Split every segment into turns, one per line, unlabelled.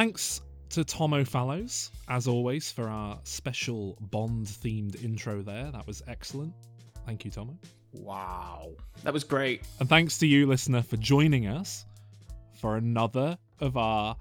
Thanks to Tomo Fallows, as always, for our special Bond themed intro there. That was excellent. Thank you, Tomo.
Wow. That was great.
And thanks to you, listener, for joining us for another of our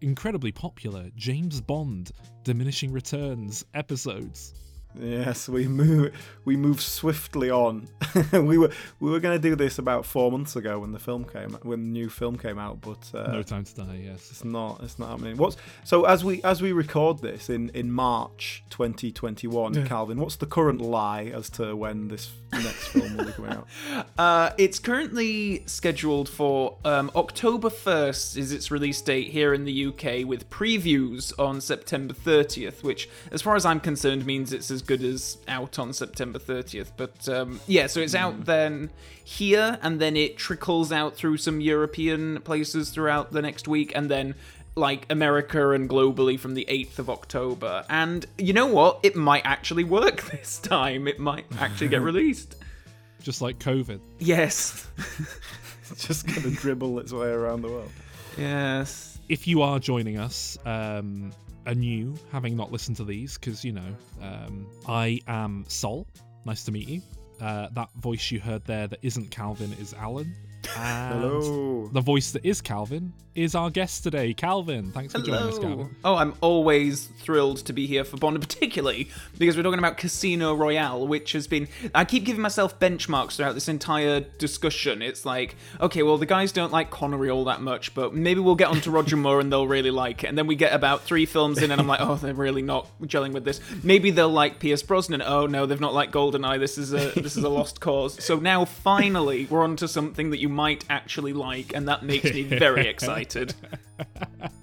incredibly popular James Bond diminishing returns episodes.
Yes, we move we move swiftly on. we were we were going to do this about four months ago when the film came when the new film came out, but uh,
no time to die. Yes,
it's not it's not happening. What's so as we as we record this in in March 2021, yeah. Calvin? What's the current lie as to when this next film will be coming out?
Uh, it's currently scheduled for um, October 1st is its release date here in the UK with previews on September 30th, which, as far as I'm concerned, means it's as good as out on September 30th. But um, yeah, so it's out hmm. then here, and then it trickles out through some European places throughout the next week, and then like America and globally from the 8th of October. And you know what? It might actually work this time. It might actually get released.
Just like COVID.
Yes.
it's just going to dribble its way around the world.
Yes.
If you are joining us, um, anew, having not listened to these, because, you know, um, I am Sol. Nice to meet you. Uh, that voice you heard there that isn't Calvin is Alan.
Hello.
The voice that is Calvin is our guest today. Calvin, thanks for
Hello.
joining us, Calvin.
Oh, I'm always thrilled to be here for Bond, particularly because we're talking about Casino Royale, which has been. I keep giving myself benchmarks throughout this entire discussion. It's like, okay, well, the guys don't like Connery all that much, but maybe we'll get onto Roger Moore and they'll really like it. And then we get about three films in, and I'm like, oh, they're really not gelling with this. Maybe they'll like Pierce Brosnan. Oh no, they've not liked Goldeneye. This is a this is a lost cause. So now finally we're onto something that you might actually like, and that makes me very excited.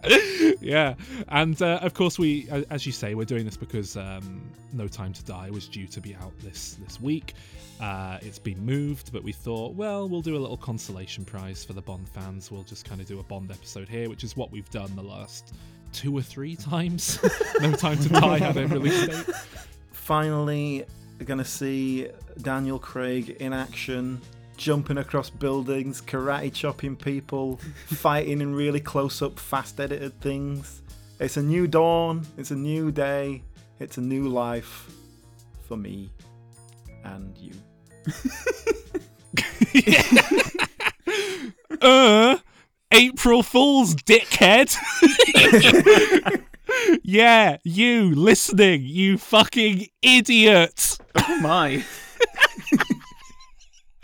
yeah, and uh, of course we, as you say, we're doing this because um, No Time to Die was due to be out this this week. Uh, it's been moved, but we thought, well, we'll do a little consolation prize for the Bond fans. We'll just kind of do a Bond episode here, which is what we've done the last two or three times. no Time to Die had a release date.
Finally, we're going to see Daniel Craig in action jumping across buildings, karate chopping people, fighting in really close up, fast edited things. It's a new dawn, it's a new day, it's a new life for me and you.
uh, April Fool's dickhead. yeah, you listening, you fucking idiot.
Oh my.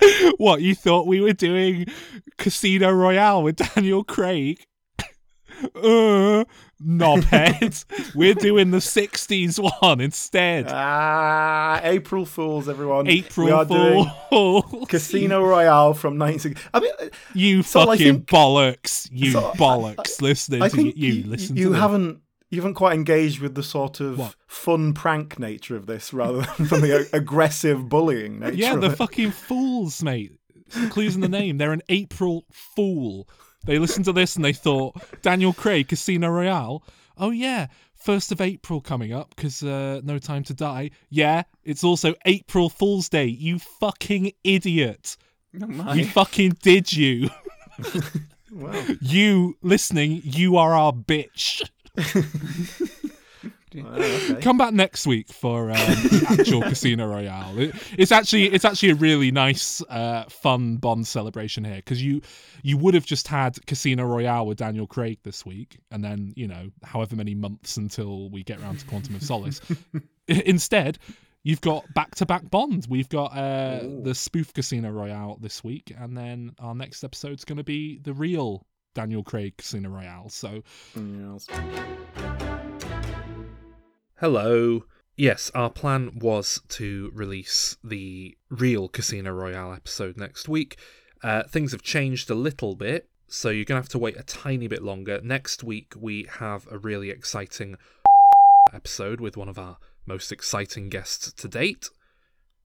what you thought we were doing Casino Royale with Daniel Craig? uh, knobhead. we're doing the 60s one instead.
Ah, April Fools, everyone.
April we are Fools.
Doing Casino Royale from 1960. I mean,
you so fucking think, bollocks. You so bollocks. I, I, listening I to you. You, listen
you you haven't quite engaged with the sort of what? fun prank nature of this rather than from the aggressive bullying nature.
Yeah, the fucking fools, mate. Clues in the name. They're an April fool. They listened to this and they thought Daniel Craig, Casino Royale. Oh yeah, first of April coming up because uh, No Time to Die. Yeah, it's also April Fool's Day. You fucking idiot.
Oh
you fucking did you. wow. You listening, you are our bitch. Okay. Come back next week for um, actual Casino Royale. It, it's actually it's actually a really nice, uh, fun Bond celebration here because you you would have just had Casino Royale with Daniel Craig this week, and then you know however many months until we get around to Quantum of Solace. Instead, you've got back to back Bond. We've got uh, the spoof Casino Royale this week, and then our next episode's going to be the real Daniel Craig Casino Royale. So, yes. hello. Yes, our plan was to release the real Casino Royale episode next week. Uh, things have changed a little bit, so you're going to have to wait a tiny bit longer. Next week, we have a really exciting episode with one of our most exciting guests to date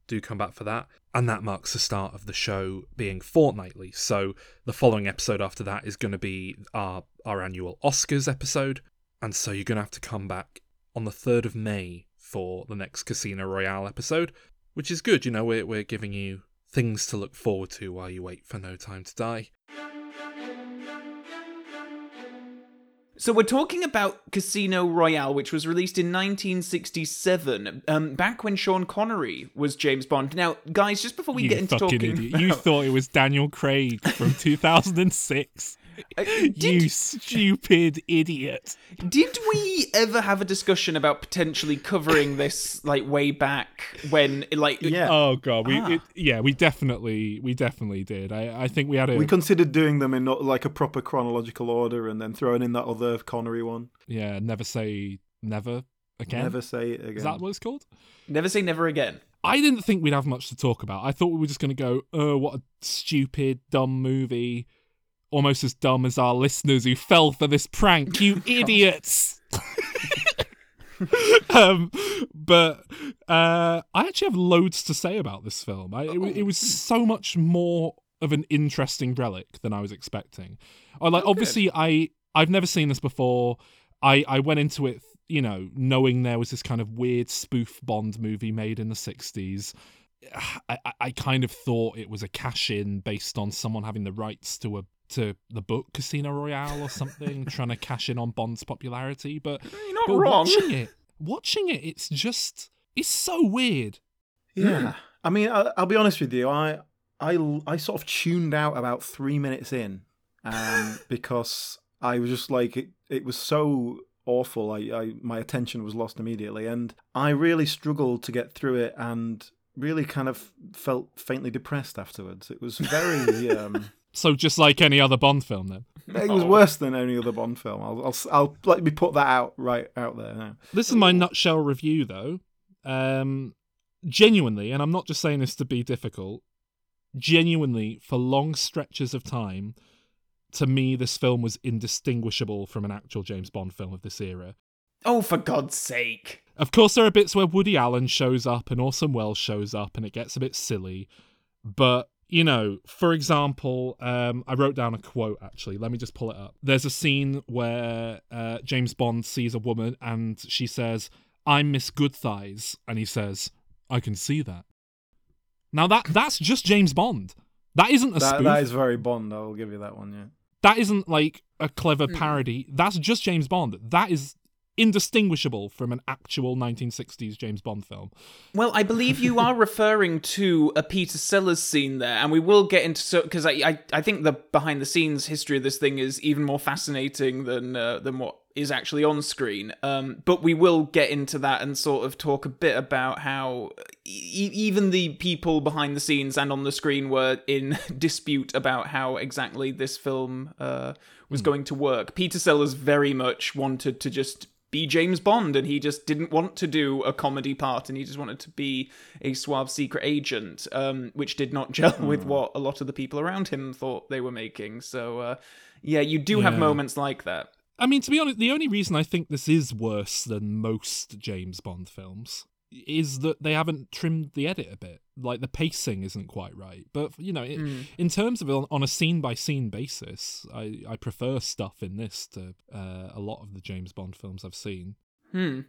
do come back for that. And that marks the start of the show being fortnightly. So the following episode after that is going to be our, our annual Oscars episode. And so you're going to have to come back on the 3rd of May for the next Casino Royale episode, which is good. You know, we're, we're giving you things to look forward to while you wait for No Time to Die.
So we're talking about Casino Royale, which was released in 1967, um, back when Sean Connery was James Bond. Now, guys, just before we
you
get into talking,
idiot. You thought it was Daniel Craig from 2006.
Uh,
you stupid idiot.
did we ever have a discussion about potentially covering this like way back when like
Yeah.
Oh god, we
Ah.
it, yeah, we definitely we definitely did. I I think we had a
We considered doing them in not like a proper chronological order and then throwing in that other Connery one.
yeah, never say never again.
Never say it again.
Is that what it's called?
never say never again?
I didn't think we'd have much to talk about. I thought we were just going to go, oh, what a stupid, dumb movie. Almost as dumb as our listeners who fell for this prank, you idiots. um, but uh, I actually have loads to say about this film. I, it, it was so much more of an interesting relic than I was expecting. I, like, obviously, I I've never seen this before. I I went into it, you know, knowing there was this kind of weird spoof Bond movie made in the '60s. I, I- I kind of thought it was a cash in based on someone having the rights to a to the book Casino Royale or something, trying to cash in on Bond's popularity. But
You're not
but
wrong.
watching it, watching it, it's just it's so weird.
Yeah. I mean, I, I'll be honest with you. I, I, I sort of tuned out about three minutes in um, because I was just like, it, it was so awful. I, I, my attention was lost immediately. And I really struggled to get through it and really kind of felt faintly depressed afterwards. It was very. Um,
So just like any other Bond film, then
it was worse than any other Bond film. I'll, I'll, I'll let me put that out right out there now.
this is my nutshell review, though. Um, genuinely, and I'm not just saying this to be difficult. Genuinely, for long stretches of time, to me, this film was indistinguishable from an actual James Bond film of this era.
Oh, for God's sake!
Of course, there are bits where Woody Allen shows up and Orson Welles shows up, and it gets a bit silly. But you know, for example, um, I wrote down a quote actually. Let me just pull it up. There's a scene where uh, James Bond sees a woman and she says, "I'm Miss Goodthighs," and he says, "I can see that." Now that that's just James Bond. That isn't a
That,
spoof.
that is very Bond. I'll give you that one. Yeah.
that isn't like a clever parody. That's just James Bond. That is indistinguishable from an actual 1960s James Bond film.
Well, I believe you are referring to a Peter Sellers scene there, and we will get into so because I, I I think the behind the scenes history of this thing is even more fascinating than uh, than what is actually on screen. Um, but we will get into that and sort of talk a bit about how e- even the people behind the scenes and on the screen were in dispute about how exactly this film uh, was going to work. Peter Sellers very much wanted to just be James Bond, and he just didn't want to do a comedy part, and he just wanted to be a suave secret agent, um, which did not gel with what a lot of the people around him thought they were making. So, uh, yeah, you do have moments like that.
I mean, to be honest, the only reason I think this is worse than most James Bond films is that they haven't trimmed the edit a bit. Like the pacing isn't quite right. But you know, it, in terms of on, on a scene by scene basis, I, I prefer stuff in this to uh, a lot of the James Bond films I've seen.
Hmm.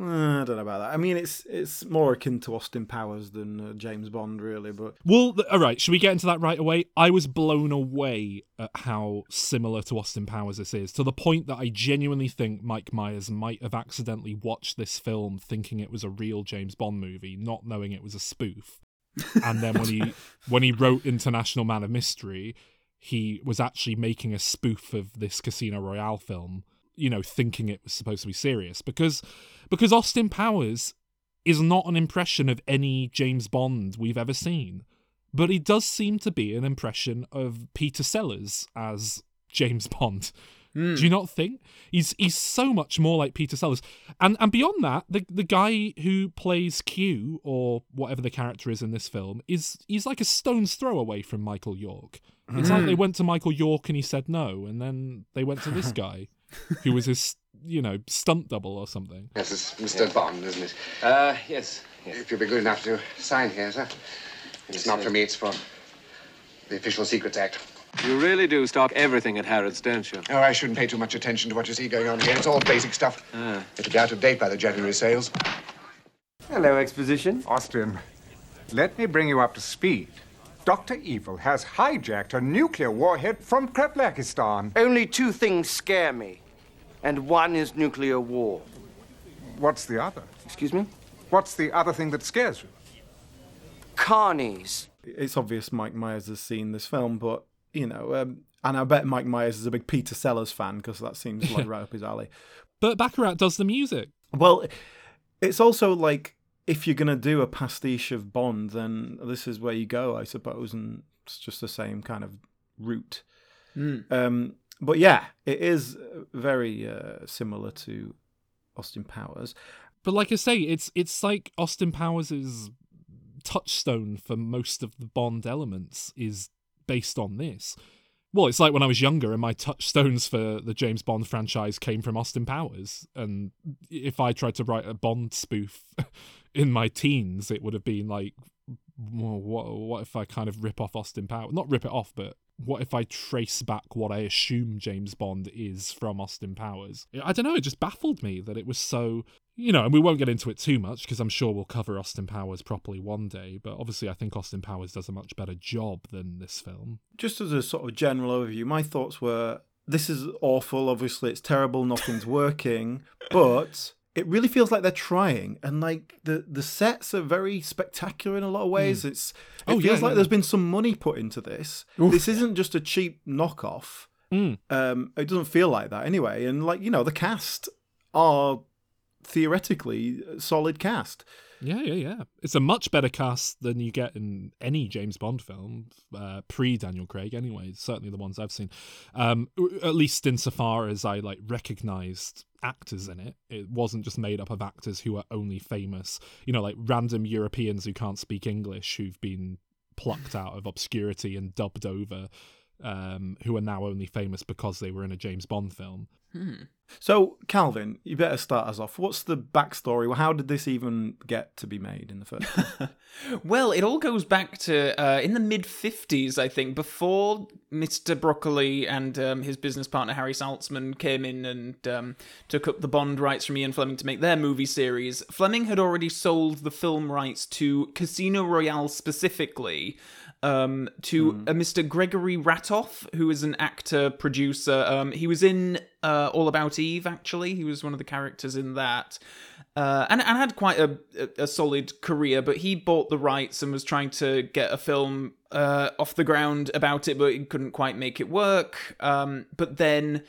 Uh, I don't know about that. I mean, it's it's more akin to Austin Powers than uh, James Bond, really. But
Well, th- all right. Should we get into that right away? I was blown away at how similar to Austin Powers this is, to the point that I genuinely think Mike Myers might have accidentally watched this film thinking it was a real James Bond movie, not knowing it was a spoof. And then when he when he wrote International Man of Mystery, he was actually making a spoof of this Casino Royale film, you know, thinking it was supposed to be serious because because Austin Powers is not an impression of any James Bond we've ever seen, but he does seem to be an impression of Peter Sellers as James Bond. Do you not think he's he's so much more like Peter Sellers? And and beyond that, the the guy who plays Q or whatever the character is in this film is he's like a stone's throw away from Michael York. It's like they went to Michael York and he said no, and then they went to this guy, who was his you know stunt double or something.
Yes, it's Mr. Bond, isn't it? Uh, yes. If you'll be good enough to sign here, sir. It's not for me, it's for the Official Secrets Act.
You really do stock everything at Harrods, don't you?
Oh, I shouldn't pay too much attention to what you see going on here. It's all basic stuff.
Ah.
It'll be out of date by the January sales.
Hello, Exposition.
Austin, let me bring you up to speed. Dr. Evil has hijacked a nuclear warhead from Kreplachistan.
Only two things scare me and one is nuclear war.
What's the other?
Excuse me?
What's the other thing that scares you?
Carnies.
It's obvious Mike Myers has seen this film, but you know, um, and I bet Mike Myers is a big Peter Sellers fan because that seems like right up his alley.
Burt Bacharach does the music.
Well, it's also like if you're gonna do a pastiche of Bond, then this is where you go, I suppose, and it's just the same kind of route. Um, but yeah, it is very uh, similar to Austin Powers.
But like I say, it's it's like Austin Powers' touchstone for most of the Bond elements is based on this. Well, it's like when I was younger and my touchstones for the James Bond franchise came from Austin Powers. And if I tried to write a Bond spoof in my teens, it would have been like, well, what, what if I kind of rip off Austin Powers? Not rip it off, but what if I trace back what I assume James Bond is from Austin Powers? I don't know, it just baffled me that it was so. You know, and we won't get into it too much because I'm sure we'll cover Austin Powers properly one day. But obviously, I think Austin Powers does a much better job than this film.
Just as a sort of general overview, my thoughts were this is awful. Obviously, it's terrible. Nothing's working, but it really feels like they're trying, and like the the sets are very spectacular in a lot of ways. It's it
Oh, yeah,
feels like
yeah.
there's been some money put into this. This isn't just a cheap knockoff.
Mm.
Um, it doesn't feel like that anyway. And like you know, the cast are theoretically solid cast.
Yeah, yeah, yeah. It's a much better cast than you get in any James Bond film, uh, pre Daniel Craig. Anyway, certainly the ones I've seen. Um, at least insofar as I like recognized actors in it, it wasn't just made up of actors who are only famous. You know, like random Europeans who can't speak English who've been plucked out of obscurity and dubbed over. Um, who are now only famous because they were in a James Bond film.
So, Calvin, you better start us off. What's the backstory? How did this even get to be made in the first?
Well, it all goes back to uh, in the mid 50s, I think, before Mr. Broccoli and um, his business partner Harry Saltzman came in and um, took up the Bond rights from Ian Fleming to make their movie series. Fleming had already sold the film rights to Casino Royale specifically. Um, to a Mr. Gregory Ratoff, who is an actor producer. Um, he was in uh, All About Eve, actually. He was one of the characters in that uh, and, and had quite a, a, a solid career, but he bought the rights and was trying to get a film uh, off the ground about it, but he couldn't quite make it work. Um, but then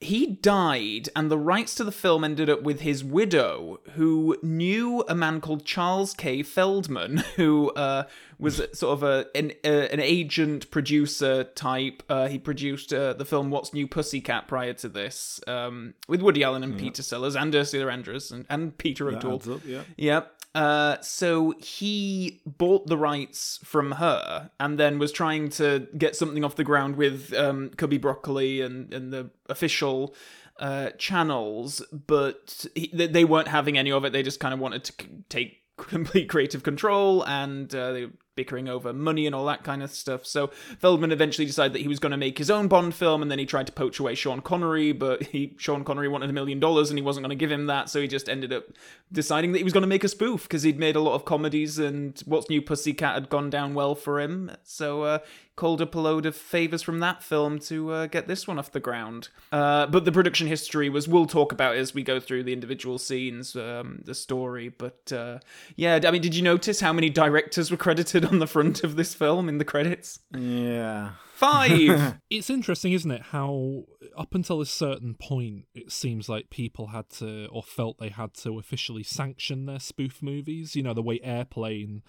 he died, and the rights to the film ended up with his widow, who knew a man called Charles K. Feldman, who uh, was sort of a an, uh, an agent producer type. Uh, he produced uh, the film What's New Pussycat prior to this, um, with Woody Allen and Peter Sellers and Ursula Andress and, and Peter O'Toole.
up, yeah.
Uh, so he bought the rights from her and then was trying to get something off the ground with um, Cubby Broccoli and, and the official uh, channels, but he, they- weren't having any of it. They just kind of wanted to take complete creative control and uh, they bickering over money and all that kind of stuff. So Feldman eventually decided that he was going to make his own Bond film, and then he tried to poach away Sean Connery, but he Sean Connery wanted a million dollars, and he wasn't going to give him that. So he just ended up deciding that he was going to make a spoof because he'd made a lot of comedies, and What's New Pussycat had gone down well for him. So uh, called up a load of favors from that film to uh, get this one off the ground. Uh, but the production history was we'll talk about as we go through the individual scenes, um, the story. But uh, yeah, I mean, did you notice how many directors were credited on the front of this film in the credits?
yeah.
Five.
It's interesting, isn't it? How up until a certain point, it seems like people had to or felt they had to officially sanction their spoof movies. You know, the way Airplane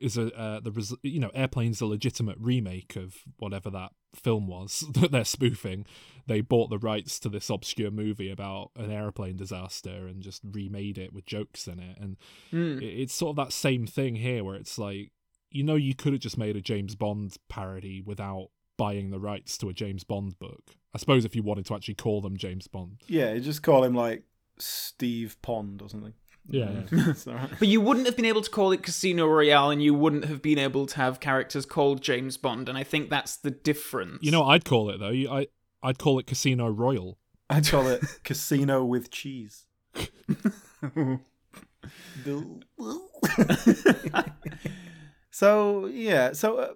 is a uh, the res- you know Airplane's a legitimate remake of whatever that film was that they're spoofing. They bought the rights to this obscure movie about an airplane disaster and just remade it with jokes in it, and it- it's sort of that same thing here where it's like you know you could have just made a James Bond parody without buying the rights to a James Bond book. I suppose if you wanted to actually call them James Bond.
Yeah, just call him like Steve Pond or something.
Yeah,
mm. It's.
But you wouldn't have been able to call it Casino Royale, and you wouldn't have been able to have characters called James Bond, and I think that's the difference.
You know what I'd call it though? You- I I'd call it Casino Royal.
I'd call it Casino with Cheese. So yeah, so uh,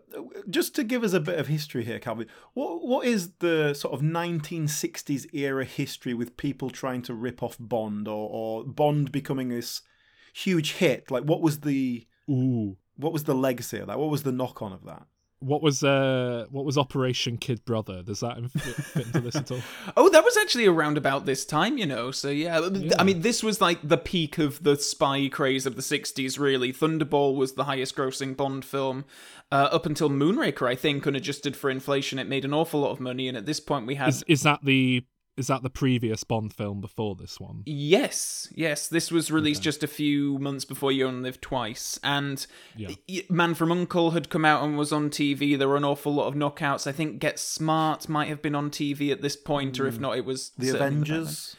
just to give us a bit of history here, Calvin, what what is the sort of 1960s era history with people trying to rip off Bond or, or Bond becoming this huge hit? Like, what was the
Ooh.
what was the legacy of that? What was the knock on of that?
What was uh what was Operation Kid Brother? Does that fit, fit into this at all?
Oh, that was actually around about this time, you know. So yeah, I mean, this was like the peak of the spy craze of the '60s. Really, Thunderball was the highest-grossing Bond film uh, up until Moonraker. I think, unadjusted for inflation, it made an awful lot of money. And at this point, we had
Is is that the is that the previous Bond film before this one?
Yes, yes. This was released just a few months before You Only Live Twice, and
Yeah.
Man from Uncle had come out and was on TV. There were an awful lot of knockouts. I think Get Smart might have been on TV at this point, or if not, it was
The Avengers,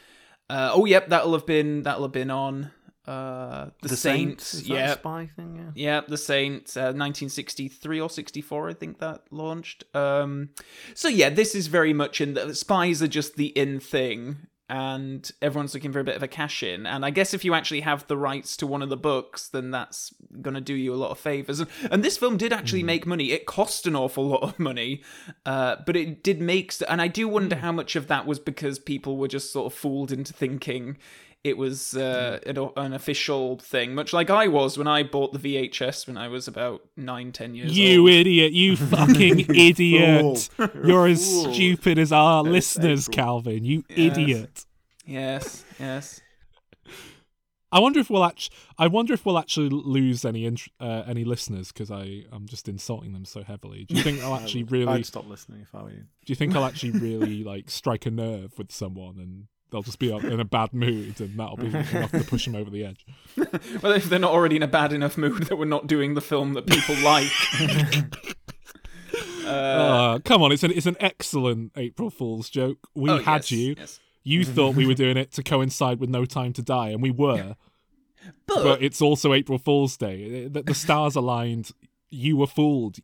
Uh, oh, yep, that'll have been that'll have been on. Uh, the,
The
Saint,
Saint, is that a
yeah,
spy thing, yeah.
yeah, The Saints, uh, 1963 or 64, I think that launched. Um, so yeah, this is very much in the spies are just the in thing, and everyone's looking for a bit of a cash in. And I guess if you actually have the rights to one of the books, then that's gonna do you a lot of favors. And, and this film did actually make money. It cost an awful lot of money, uh, but it did make. St- and I do wonder how much of that was because people were just sort of fooled into thinking it was uh, an, an official thing, much like I was when I bought the VHS when I was about nine, ten years
You
old.
You idiot! You fucking idiot!
fool.
You're as stupid as our
That
listeners. Calvin. You
Yes.
idiot!
Yes, yes.
I wonder if we'll actually. I wonder if we'll actually lose any int- uh, any listeners because I I'm just insulting them so heavily. Do you think I'll actually really?
I'd stop listening if I were you.
Do you think I'll actually really like strike a nerve with someone and they'll just be in a bad mood and that'll be enough to push them over the edge?
Well, if they're not already in a bad enough mood that we're not doing the film that people like. uh,
Uh, come on, it's an it's an excellent April Fool's joke. We
oh,
had
yes,
you.
yes.
You thought we were doing it to coincide with No Time to Die, and we were.
But,
but it's also April Fool's Day. The, the stars aligned. You were fooled.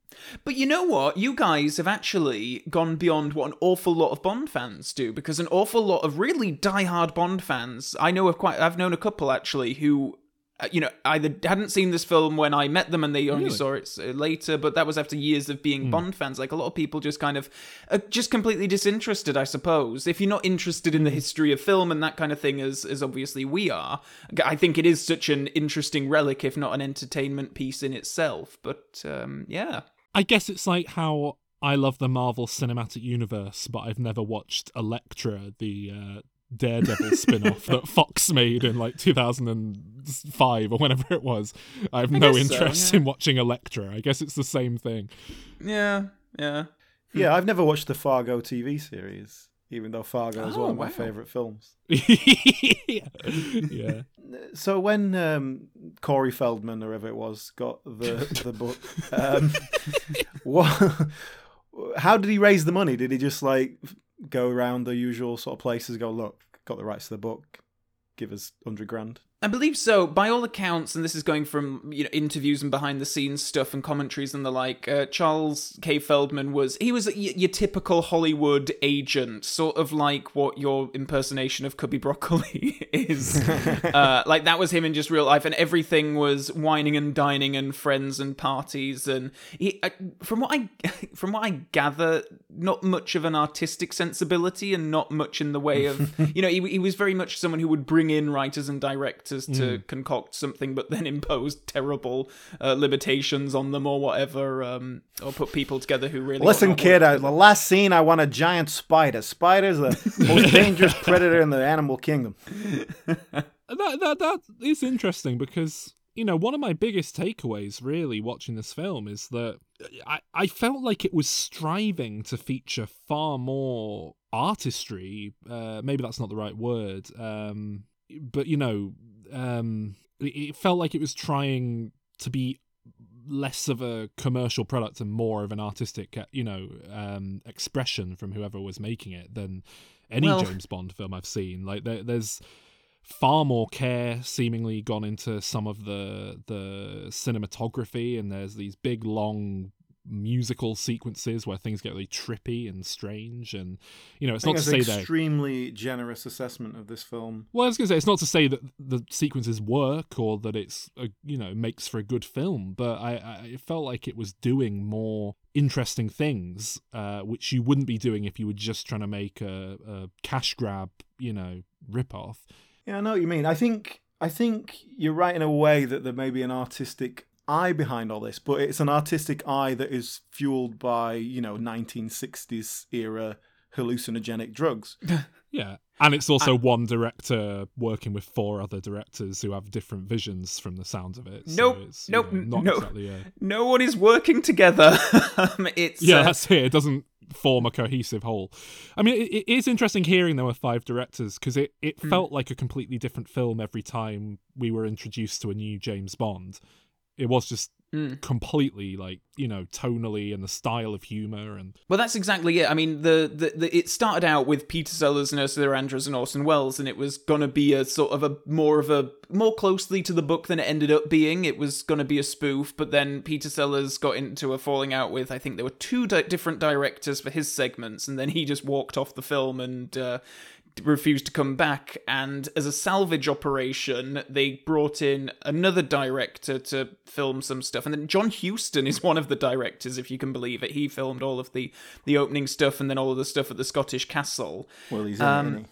But you know what? You guys have actually gone beyond what an awful lot of Bond fans do, because an awful lot of really die-hard Bond fans, I know of quite, I've known a couple actually who, you know, either hadn't seen this film when I met them and they only
Really?
saw it uh, later, but that was after years of being Bond fans. Like a lot of people just kind of, uh, just completely disinterested, I suppose. If you're not interested in the history of film and that kind of thing, as as obviously we are, I think it is such an interesting relic, if not an entertainment piece in itself. But um, yeah.
I guess it's like how I love the Marvel Cinematic Universe, but I've never watched Elektra, the uh, Daredevil spin-off that Fox made in like 2005 or whenever it was. I have no
guess so,
interest
yeah.
in watching Elektra. I guess it's the same thing.
Yeah, yeah.
Yeah, I've never watched the Fargo TV series, even though Fargo is
Oh,
one of my favourite films.
yeah.
So when um, Corey Feldman, or whoever it was, got the the book, um, what? How did he raise the money? Did he just like go around the usual sort of places? Go look, got the rights to the book. Give us hundred grand.
I believe so. By all accounts, and this is going from you know interviews and behind the scenes stuff and commentaries and the like. Uh, Charles K. Feldman was he was y- your typical Hollywood agent, sort of like what your impersonation of Cubby Broccoli is. uh, like that was him in just real life, and everything was wining and dining and friends and parties. And he, I, from what I from what I gather, not much of an artistic sensibility and not much in the way of you know he, he was very much someone who would bring in writers and directors to concoct something but then impose terrible uh, limitations on them or whatever um, or put people together who really
Listen, kid,
work
I, the last scene, I want a giant spider. Spider's the most dangerous predator in the animal kingdom.
that that that is interesting because you know one of my biggest takeaways really watching this film is that I I felt like it was striving to feature far more artistry. Uh, maybe that's not the right word, um, but you know, um, it, felt like it was trying to be less of a commercial product and more of an artistic, uh, you know, um, expression from whoever was making it than any
Well-
James Bond film I've seen. Like there, there's far more care seemingly gone into some of the the cinematography, and there's these big long musical sequences where things get really trippy and strange. And you know, it's not to say
an
that.
extremely generous assessment of this film.
Well, I was going to say it's not to say that the sequences work or that it's a, you know makes for a good film, but I, I it felt like it was doing more interesting things, uh, which you wouldn't be doing if you were just trying to make a, a cash grab, you know, rip off.
Yeah, I know what you mean. I think I think you're right in a way that there may be an artistic eye behind all this, but it's an artistic eye that is fueled by you know 1960s era hallucinogenic drugs.
Yeah, and it's also one director working with four other directors who have different visions from the sounds of it. So
Nope,
it's, you
nope,
know, not
no.
exactly a-
No one is working together. Um, it's
yeah,
uh,
that's it. It doesn't form a cohesive whole. I mean, it, it is interesting hearing there were five directors because it, it felt like a completely different film every time we were introduced to a new James Bond. It was just completely like you know tonally and the style of humor and
Well, that's exactly it. I mean, the, the, the it started out with Peter Sellers and Ursula Andress and Orson Welles, and it was gonna be a sort of a more of a more closely to the book than it ended up being. It was gonna be a spoof, but then Peter Sellers got into a falling out with I think there were two di- different directors for his segments, and then he just walked off the film and. Uh, refused to come back and as a salvage operation they brought in another director to film some stuff and then John Huston is one of the directors if you can believe it he filmed all of the the opening stuff and then all of the stuff at the Scottish Castle
Well, he's in
Um,
it, isn't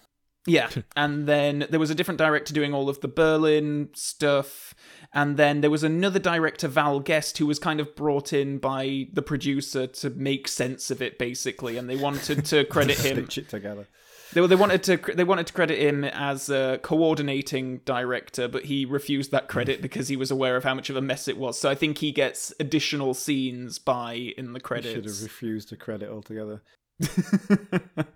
yeah, and then there was a different director doing all of the Berlin stuff, and then there was another director, Val Guest, who was kind of brought in by the producer to make sense of it, basically, and they wanted to
he?
credit him.
Stitch it together.
They, they wanted to they wanted to credit him as a coordinating director, but he refused that credit because he was aware of how much of a mess it was. So I think he gets additional scenes by in the credits.
He Should have refused to credit altogether.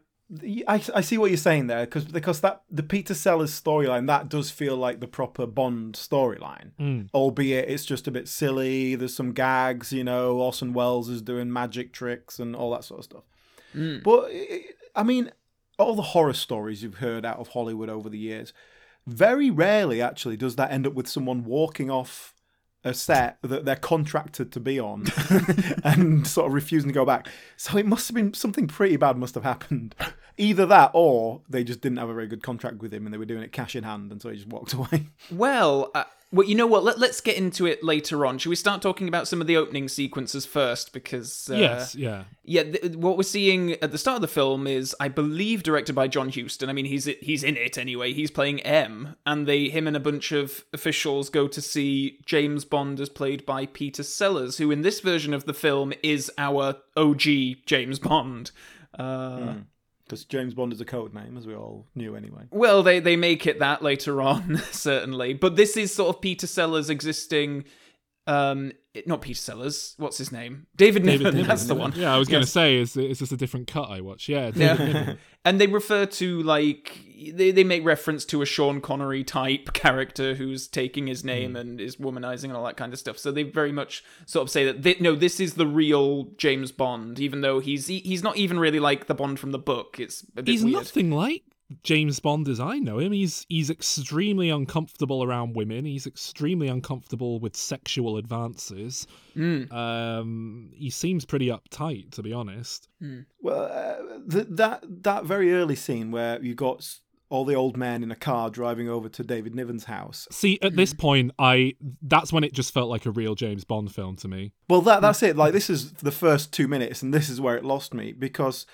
I, I see what you're saying there because because that the Peter Sellers storyline that does feel like the proper Bond storyline, mm. albeit it's just a bit silly. There's some gags, you know. Orson Welles is doing magic tricks and all that sort of stuff. Mm. But I mean, all the horror stories you've heard out of Hollywood over the years, very rarely actually does that end up with someone walking off a set that they're contracted to be on and sort of refusing to go back. So it must have been something pretty bad must have happened. Either that or they just didn't have a very good contract with him and they were doing it cash in hand and so he just walked away.
Well, uh, well, you know what? Let, let's get into it later on. Should we start talking about some of the opening sequences first? Because uh,
yes, yeah.
yeah, th- what we're seeing at the start of the film is, I believe, directed by John Huston. I mean, he's he's in it anyway. He's playing M, and they him and a bunch of officials go to see James Bond as played by Peter Sellers, who in this version of the film is our OG James Bond. Uh,
Because James Bond is a code name, as we all knew anyway.
Well, they they make it that later on, certainly. But this is sort of Peter Sellers existing. Um, not Peter Sellers. What's his name? David Niven.
David Niven,
That's the one.
Yeah, I was going to say, is is this a different cut I watch? Yeah, David
Yeah. And they refer to like they they make reference to a Sean Connery type character who's taking his name and is womanizing and all that kind of stuff. So they very much sort of say that thi- no, this is the real James Bond, even though he's he, he's not even really like the Bond from the book. It's a bit
he's
weird.
nothing like James Bond as I know him. He's he's extremely uncomfortable around women. He's extremely uncomfortable with sexual advances.
Hmm.
Um, he seems pretty uptight, to be honest.
Well, uh, th- that that very early scene where you got all the old men in a car driving over to David Niven's house.
See, at this point, I that's when it just felt like a real James Bond film to me.
Well, that that's it. Like this is the first two minutes, and this is where it lost me because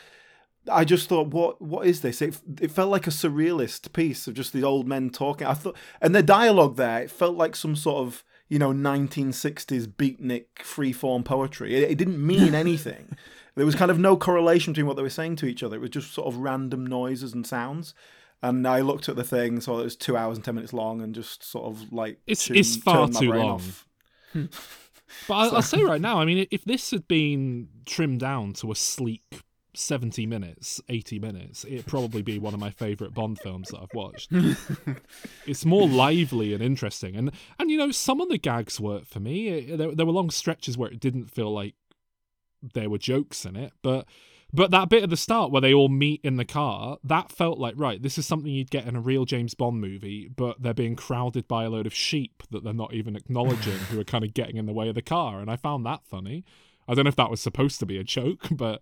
I just thought, what what is this? It it felt like a surrealist piece of just the old men talking. I thought, and the dialogue there, it felt like some sort of you know 1960s beatnik freeform poetry. It, it didn't mean anything. there was kind of no correlation between what they were saying to each other. It was just sort of random noises and sounds. And I looked at the thing, saw it was two hours and ten minutes long, and just sort of like
It's-
tune-
it's far too long.
Hmm.
But I, I'll say right now, I mean, if this had been trimmed down to a sleek 70 minutes, 80 minutes, it'd probably be one of my favourite Bond films that I've watched. it's more lively and interesting. And, and you know, some of the gags worked for me. There, there were long stretches where it didn't feel like there were jokes in it, but. But that bit at the start where they all meet in the car, that felt like right. This is something you'd get in a real James Bond movie, but they're being crowded by a load of sheep that they're not even acknowledging, who are kind of getting in the way of the car. And I found that funny. I don't know if that was supposed to be a joke, but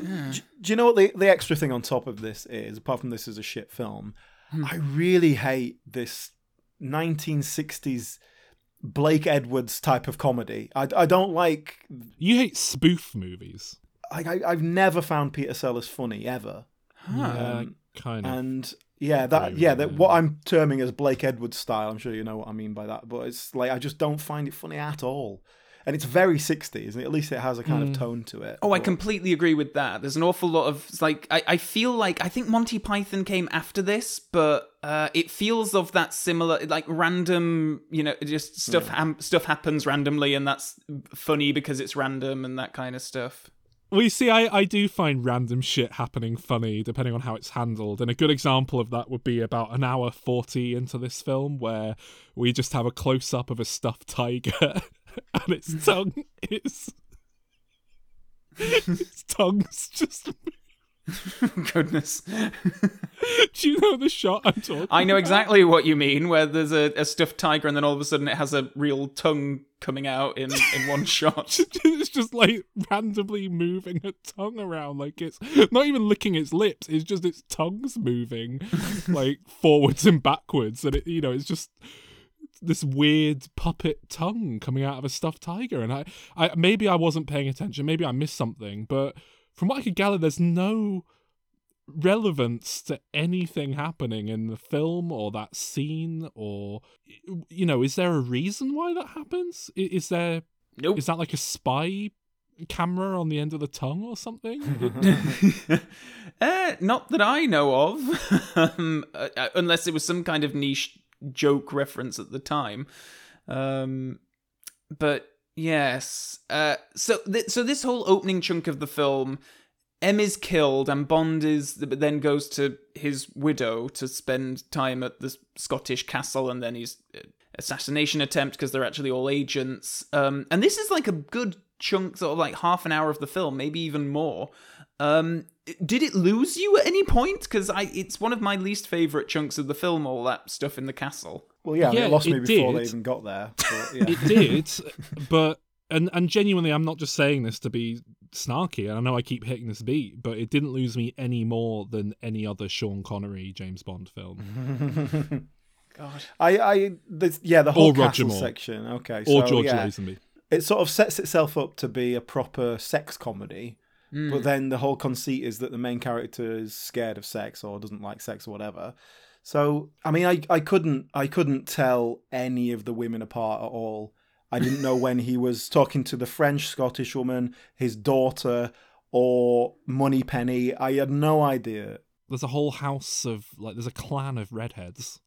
Do you know what the, the extra thing on top of this is, apart from this is a shit film? Hmm. I really hate this 1960s Blake Edwards type of comedy. I, I don't like.
you hate spoof movies.
I, I, I've never found Peter Sellers funny, ever.
Yeah, um, kind of.
And yeah, that yeah, that. what I'm terming as Blake Edwards style. I'm sure you know what I mean by that, but it's like I just don't find it funny at all. And it's very 60s, and at least it has a kind of tone to it.
Oh, I completely agree with that. There's an awful lot of like I, I feel like I think Monty Python came after this, but uh, it feels of that similar like random, you know, just stuff ham- stuff happens randomly and that's funny because it's random and that kind of stuff.
Well, you see, I, I do find random shit happening funny depending on how it's handled. And a good example of that would be about an hour 40 into this film where we just have a close up of a stuffed tiger and its tongue is. its tongue's just.
Goodness.
Do you know the shot I'm talking
I know
about?
exactly what you mean, where there's a, a stuffed tiger and then all of a sudden it has a real tongue coming out in, in one shot.
it's just like randomly moving a tongue around like it's not even licking its lips it's just its tongue's moving like forwards and backwards and it you know it's just this weird puppet tongue coming out of a stuffed tiger. And I, I maybe I wasn't paying attention. Maybe I missed something. But from what I could gather there's no relevance to anything happening in the film or that scene or you know is there a reason why that happens? Is there
Nope.
is that like a spy camera on the end of the tongue or something?
uh, not that I know of, um, uh, uh, unless it was some kind of niche joke reference at the time. Um, but yes, uh, so th- so this whole opening chunk of the film, M is killed and Bond is but then goes to his widow to spend time at the Scottish castle, and then he's uh, assassination attempt because they're actually all agents. Um, and this is like a good chunk, sort of like half an hour of the film, maybe even more. Um, did it lose you at any point? Because I, it's one of my least favorite chunks of the film. All that stuff in the castle.
Well, yeah, I mean,
Yeah,
it lost me
it
before they even got there. But, yeah.
it did, but and and genuinely, I'm not just saying this to be snarky. And I know I keep hitting this beat, but it didn't lose me any more than any other Sean Connery James Bond film
God.
I, I, the, yeah, the whole
Or
castle
Moore.
section. Okay,
or
so,
George
yeah,
Lazenby.
it sort of sets itself up to be a proper sex comedy, Mm. but then the whole conceit is that the main character is scared of sex or doesn't like sex or whatever. So, I mean, I, I couldn't, I couldn't tell any of the women apart at all. I didn't know when he was talking to the French Scottish woman, his daughter, or Moneypenny. I had no idea.
There's a whole house of like there's a clan of redheads.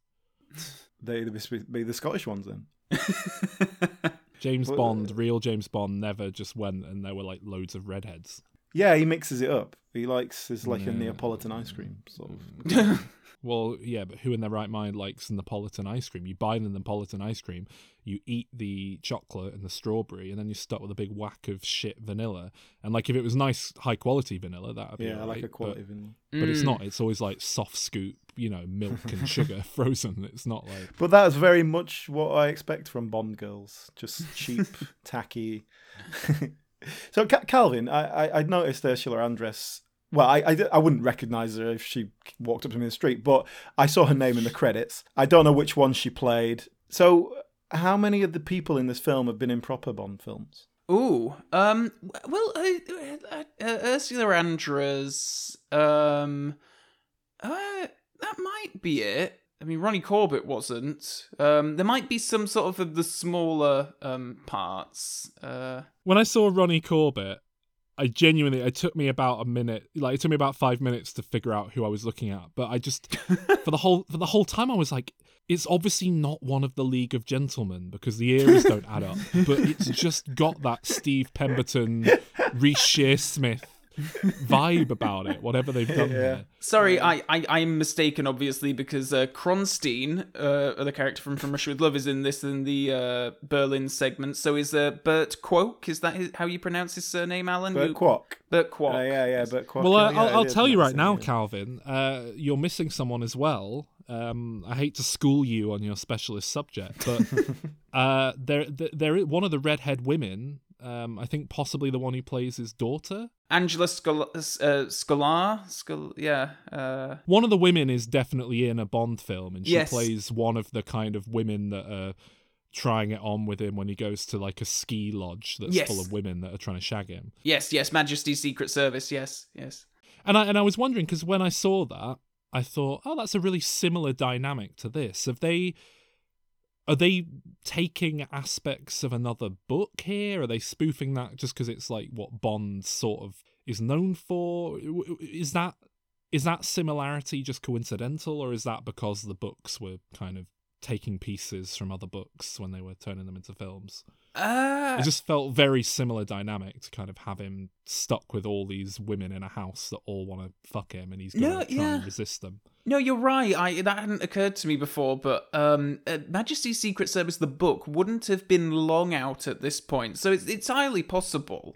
They be the Scottish ones then.
James Bond, uh, real James Bond, never just went and there were like loads of redheads.
Yeah, he mixes it up. He likes his like a Neapolitan ice cream sort of.
Mm, well, yeah, but who in their right mind likes Neapolitan ice cream? You buy the Neapolitan ice cream, you eat the chocolate and the strawberry, and then you're stuck with a big whack of shit vanilla. And like, if it was nice, high quality vanilla, that'd be
Yeah, I like
alright,
a quality
But,
vanilla.
but it's mm. not. It's always like soft scoop, you know, milk and sugar frozen. It's not like
But that is very much what I expect from Bond girls. Just cheap, tacky. so Ca- Calvin, I, I I noticed Ursula Andress. Well, I, I, I wouldn't recognise her if she walked up to me in the street, but I saw her name in the credits. I don't know which one she played. So, how many of the people in this film have been in proper Bond films?
Ooh, um, well, uh, uh, uh, Ursula Andress, um, uh, that might be it. I mean, Ronnie Corbett wasn't. Um, there might be some sort of, the smaller um parts. Uh,
when I saw Ronnie Corbett, I genuinely it took me about a minute, like it took me about five minutes to figure out who I was looking at. But I just for the whole for the whole time I was like, it's obviously not one of the League of Gentlemen because the eras don't add up. But it's just got that Steve Pemberton, Reece Shearsmith vibe about it. Whatever they've done there.
sorry, I, I I'm mistaken, obviously, because uh, Kronstein, uh, the character from From Russia with Love, is in this in the uh, Berlin segment. So is uh, Burt Quoke? Is that his, how you pronounce his surname, Alan?
Burt
You-
Kwok.
Burt Quoke.
Uh, yeah, yeah, Burt Kwok.
Well, uh,
yeah,
I'll, I'll tell you right now,
yeah.
Calvin. Uh, you're missing someone as well. Um, I hate to school you on your specialist subject, but uh, there, there, there, one of the redhead women Um, I think possibly the one who plays his daughter.
Angela Scol- uh, Scoular, Scol- yeah. Uh,
One of the women is definitely in a Bond film, and she
Yes.
plays one of the kind of women that are trying it on with him when he goes to like a ski lodge that's
Yes.
full of women that are trying to shag him.
yes, yes, Majesty's Secret Service. Yes, yes.
And I and I was wondering because when I saw that, I thought, oh, that's a really similar dynamic to this. Have they? Are they taking aspects of another book here? Are they spoofing that just because it's like what Bond sort of is known for? Is that is that similarity just coincidental, or is that because the books were kind of taking pieces from other books when they were turning them into films?
Uh,
It just felt very similar dynamic to kind of have him stuck with all these women in a house that all want to fuck him, and he's
No,
to try and resist them.
No, you're right. I that hadn't occurred to me before, but um, uh, Majesty's Secret Service, the book, wouldn't have been long out at this point, so it's entirely possible.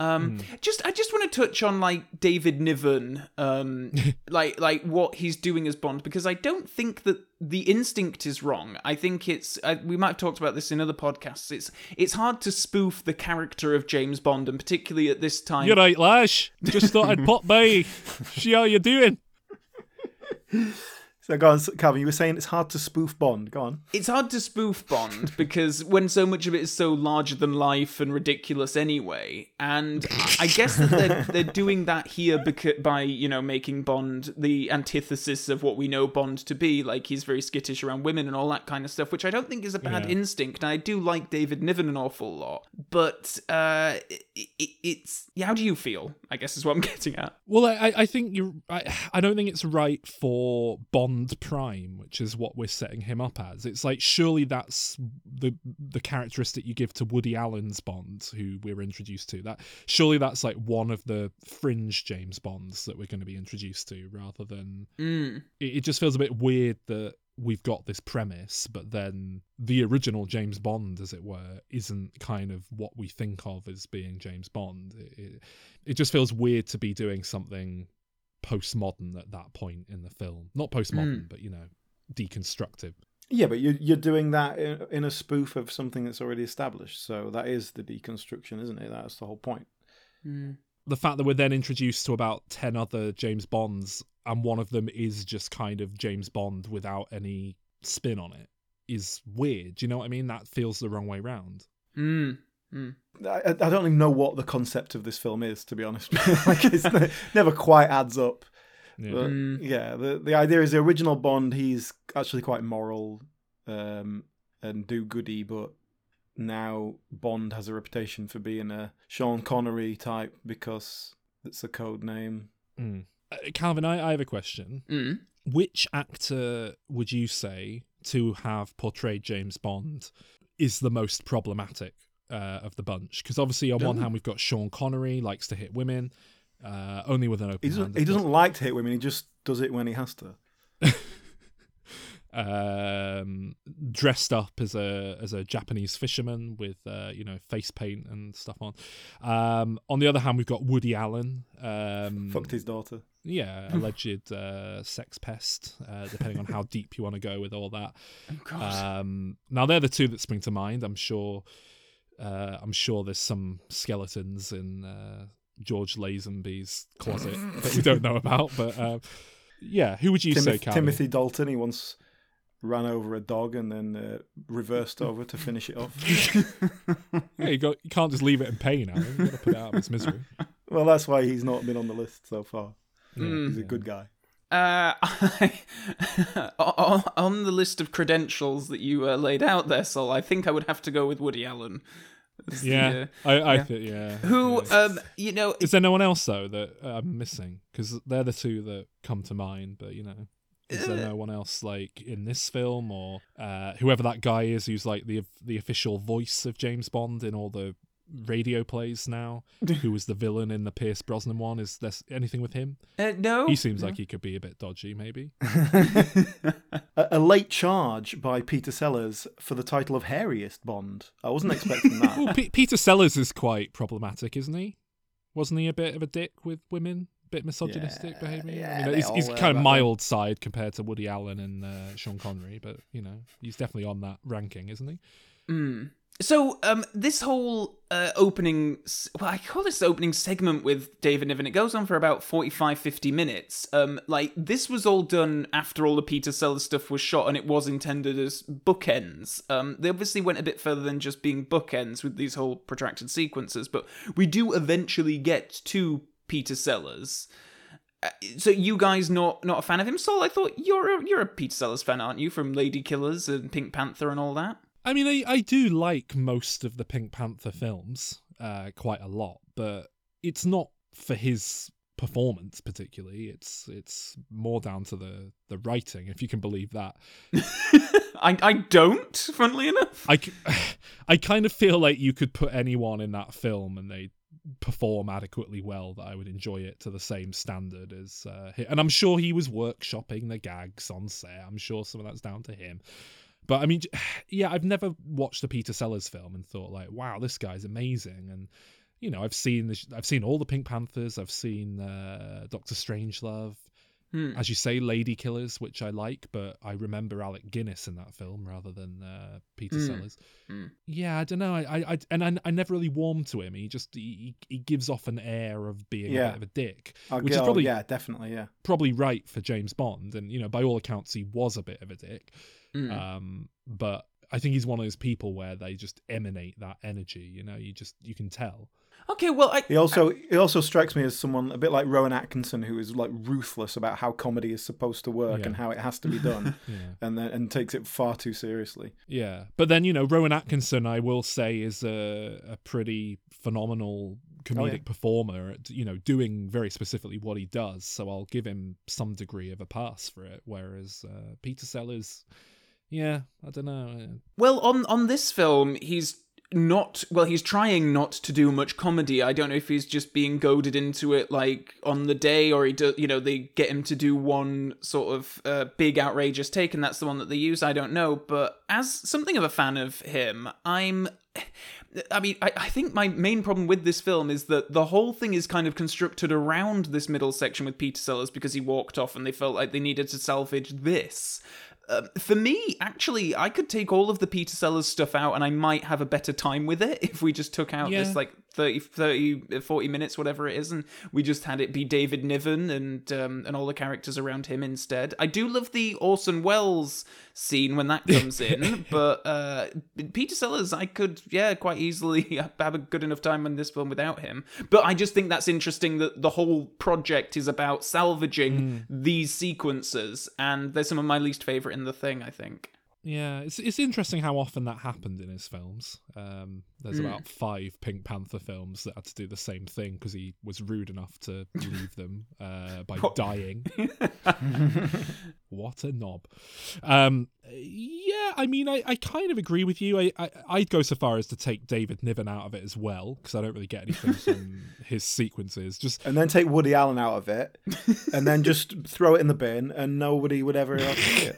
Um, just I just want to touch on like David Niven, um, like like what he's doing as Bond because I don't think that the instinct is wrong. I think it's I, we might have talked about this in other podcasts. It's it's hard to spoof the character of James Bond, and particularly at this time.
You're right, Lash. Just thought I'd pop by, see how you're doing.
So go on, Calvin. You were saying it's hard to spoof Bond. Go on.
it's hard to spoof Bond because when so much of it is so larger than life and ridiculous anyway, and I guess that they're, they're doing that here because, by you know making Bond the antithesis of what we know Bond to be, like he's very skittish around women and all that kind of stuff, which I don't think is a bad
Yeah.
instinct. And I do like David Niven an awful lot, but uh, it, it, it's yeah. How do you feel? I guess is what I'm getting at.
Well, I, I think you're. I, I don't think it's right for Bond Prime, which is what we're setting him up as. It's like surely that's the the characteristic you give to Woody Allen's Bond, who we're introduced to. That surely that's like one of the fringe James Bonds that we're going to be introduced to, rather than
Mm.
it, it just feels a bit weird that we've got this premise, but then the original James Bond, as it were, isn't kind of what we think of as being James Bond. It, it, it just feels weird to be doing something postmodern at that point in the film. Not postmodern, but you know, deconstructive.
Yeah, but you're you're doing that in, in a spoof of something that's already established. So that is the deconstruction, isn't it? That's the whole point.
The fact that we're then introduced to about 10 other James Bonds and one of them is just kind of James Bond without any spin on it is weird. Do you know what I mean? That feels the wrong way round.
Mm. Mm.
I, I don't even know what the concept of this film is, to be honest. like it's ne- never quite adds up.
Yeah.
But,
Mm.
yeah, the the idea is the original Bond. He's actually quite moral um, and do goody, but now Bond has a reputation for being a Sean Connery type because it's a code name.
Mm. Uh, Calvin, I, I have a question.
Mm.
Which actor would you say to have portrayed James Bond is the most problematic uh, of the bunch? Because obviously, on one hand, we've got Sean Connery, likes to hit women, uh, only with an open
He doesn't.
hand.
He doesn't like to hit women. He just does it when he has to.
um, dressed up as a as a Japanese fisherman with uh, you know face paint and stuff on. Um, on the other hand, we've got Woody Allen. Um,
Fucked his daughter.
yeah, alleged uh, sex pest, uh, depending on how deep you want to go with all that. Um, now they're the two that spring to mind. I'm sure. Uh, I'm sure there's some skeletons in uh, George Lazenby's closet that we don't know about. But uh, yeah, who would you say,
Timoth- Timothy Dalton. He once ran over a dog and then uh, reversed over to finish it off.
Yeah, you, got, you can't just leave it in pain, Alan. You've got to put it out of its misery.
well, that's why he's not been on the list so far.
Mm.
He's a good guy.
Uh, on, on the list of credentials that you uh, laid out there, Sol, I think I would have to go with Woody Allen. as the,
Yeah,
uh,
I, I
yeah.
think yeah.
who,
yeah.
um, you know,
Is there no one else though that uh, I'm missing? Because they're the two that come to mind. But you know, is there no one else like in this film or uh, whoever that guy is who's like the the official voice of James Bond in all the radio plays now? who was the villain in the Pierce Brosnan one? Is there anything with him?
uh, no.
He seems like he could be a bit dodgy, maybe.
A, a late charge by Peter Sellers for the title of hairiest Bond. I wasn't expecting that.
Well, P- Peter Sellers is quite problematic, isn't he? Wasn't he a bit of a dick with women? Bit misogynistic
Yeah,
behaviour.
yeah,
I mean, he's, he's kind of mild side compared to Woody Allen and uh, Sean Connery, but you know, he's definitely on that ranking, isn't he?
Mm. So, um, this whole uh, opening, well, I call this opening segment with David Niven. It goes on for about 45, 50 minutes. Um, like, this was all done after all the Peter Sellers stuff was shot, and it was intended as bookends. Um, they obviously went a bit further than just being bookends with these whole protracted sequences, but we do eventually get to Peter Sellers. Uh, So you guys not not a fan of him, Saul? I thought you're a, you're a Peter Sellers fan, aren't you? From Lady Killers and Pink Panther and all that.
I mean, I, I do like most of the Pink Panther films uh, quite a lot, but it's not for his performance particularly. It's it's more down to the the writing, if you can believe that.
I I don't. Funnily enough.
I, I kind of feel like you could put anyone in that film and they perform adequately well that I would enjoy it to the same standard as uh, and I'm sure he was workshopping the gags on set. I'm sure some of that's down to him. But I mean, yeah, I've never watched a Peter Sellers film and thought like, wow, this guy's amazing. And you know, I've seen this, I've seen all the Pink Panthers. I've seen uh, Doctor Strangelove.
Hmm.
As you say, Lady Killers, which I like, but I remember Alec Guinness in that film rather than uh, Peter
Hmm.
Sellers.
Hmm.
Yeah, I don't know. I, I, and I, I never really warmed to him. He just he, he gives off an air of being a bit of a dick,
I'll
which
go-
is probably
yeah, definitely, yeah.
probably right for James Bond. And you know, by all accounts, he was a bit of a dick.
Mm.
Um, but I think he's one of those people where they just emanate that energy. You know, you just you can tell.
Okay, well, I
He also he also strikes me as someone a bit like Rowan Atkinson, who is like ruthless about how comedy is supposed to work
Yeah.
and how it has to be done,
Yeah.
and then and takes it far too seriously.
Yeah, but then you know Rowan Atkinson, I will say, is a, a pretty phenomenal comedic
Oh, yeah.
performer. At, you know, doing very specifically what he does. So I'll give him some degree of a pass for it. Whereas uh, Peter Sellers, yeah, I don't know.
Well, on on this film, he's not well he's trying not to do much comedy i don't know if he's just being goaded into it like on the day or he does you know they get him to do one sort of uh, big outrageous take and that's the one that they use i don't know but as something of a fan of him i'm I mean, I, I think my main problem with this film is that the whole thing is kind of constructed around this middle section with Peter Sellers because he walked off and they felt like they needed to salvage this. Um, for me, actually, I could take all of the Peter Sellers stuff out and I might have a better time with it if we just took out
Yeah.
this like 30, 30, 40 minutes, whatever it is, and we just had it be David Niven and um, and all the characters around him instead. I do love the Orson Welles scene when that comes in, but uh, Peter Sellers, I could, yeah, quite easily have a good enough time on this film without him. But I just think that's interesting that the whole project is about salvaging these sequences, and they're some of my least favorite in the thing, I think.
Yeah, it's it's interesting how often that happened in his films. Um, there's
Mm.
about five Pink Panther films that had to do the same thing because he was rude enough to leave them uh, by
What?
dying. what a knob. Um, yeah, I mean, I, I kind of agree with you. I, I I'd go so far as to take David Niven out of it as well because I don't really get anything from his sequences. Just
And then take Woody Allen out of it, and then just throw it in the bin, and nobody would ever see it.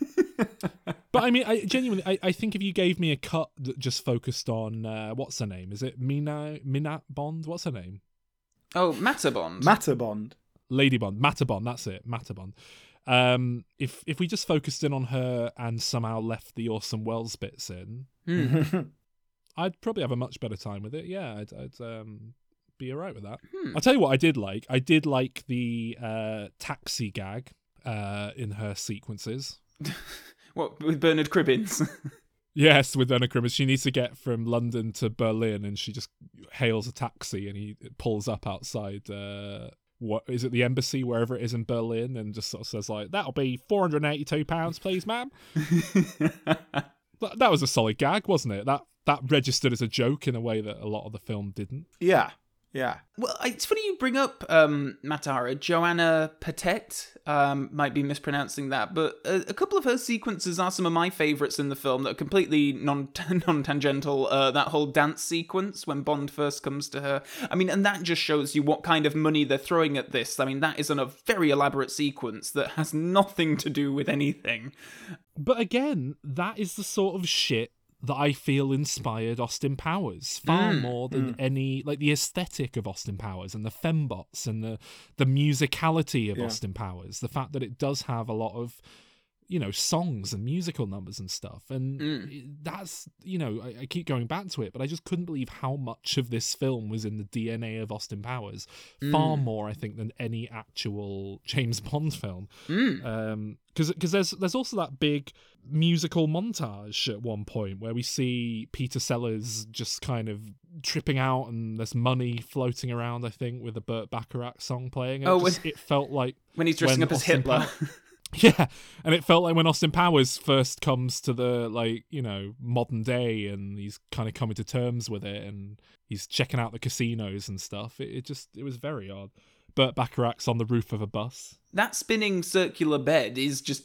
But I mean, I genuinely, I, I think if you gave me a cut that just focused on uh, what's her name? Is it Mina Minat Bond? What's her name?
Oh, Mata Bond.
Matterbond.
Lady Bond, Mata Bond. That's it, Mata Bond. Um, if if we just focused in on her and somehow left the Orson Welles bits in,
Hmm.
I'd probably have a much better time with it. Yeah, I'd, I'd um, be alright with that.
Hmm.
I'll tell you what I did like. I did like the uh, taxi gag uh, in her sequences.
What with Bernard Cribbins?
Yes, with Anna Crimmins. She needs to get from London to Berlin and she just hails a taxi and he pulls up outside uh what is it the embassy wherever it is in Berlin and just sort of says like that'll be 482 pounds please ma'am. that, that was a solid gag, wasn't it? That that registered as a joke in a way that a lot of the film didn't.
Yeah, yeah.
Well, it's funny you bring up um, Matara. Joanna Patet um, might be mispronouncing that, but a, a couple of her sequences are some of my favourites in the film that are completely non non tangential. Uh, that whole dance sequence when Bond first comes to her. I mean, and that just shows you what kind of money they're throwing at this. I mean, that is on a very elaborate sequence that has nothing to do with anything.
But again, that is the sort of shit that I feel inspired Austin Powers far
Mm,
more than any like the aesthetic of Austin Powers and the fembots and the the musicality of
Yeah.
Austin Powers. The fact that it does have a lot of you know songs and musical numbers and stuff and
Mm.
that's you know I, I keep going back to it but i just couldn't believe how much of this film was in the dna of austin powers far
Mm.
more i think than any actual james bond film
Mm.
um because because there's there's also that big musical montage at one point where we see Peter Sellers just kind of tripping out and there's money floating around I think with a Burt Bacharach song playing and
Oh,
it, just-
when-
it felt like
when he's dressing up as
Austin
Hitler.
Pow- yeah, and it felt like when Austin Powers first comes to the like you know modern day, and he's kind of coming to terms with it, and he's checking out the casinos and stuff. It, it just it was very odd. Burt Bacharach's on the roof of a bus.
that spinning circular bed is just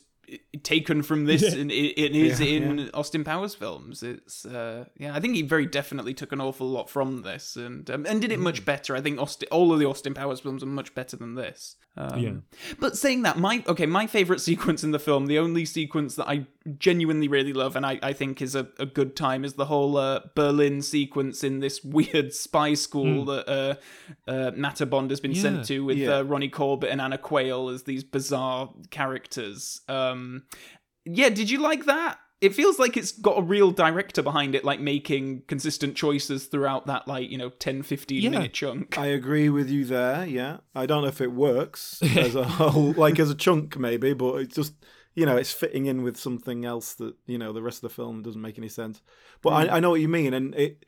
taken from this
Yeah.
and it, it is
Yeah,
in Austin Powers films. It's uh, yeah, I think he very definitely took an awful lot from this and um, and did it
Mm.
much better. I think Austin, all of the Austin Powers films are much better than this. Um,
Yeah.
But saying that, my okay, my favorite sequence in the film, the only sequence that I genuinely really love and I, I think is a, a good time, is the whole uh, Berlin sequence in this weird spy school that uh, uh, Mata Bond has been
Yeah.
sent to with
Yeah.
uh, Ronnie Corbett and Anna Quayle as these bizarre characters. Um, yeah, did you like that? It feels like it's got a real director behind it, like making consistent choices throughout that, like, you know, 10, 15
Yeah.
minute chunk.
I agree with you there. Yeah, I don't know if it works as a whole, like as a chunk maybe, but it's just you know it's fitting in with something else that you know the rest of the film doesn't make any sense. But I, mm. I know what you mean, and it.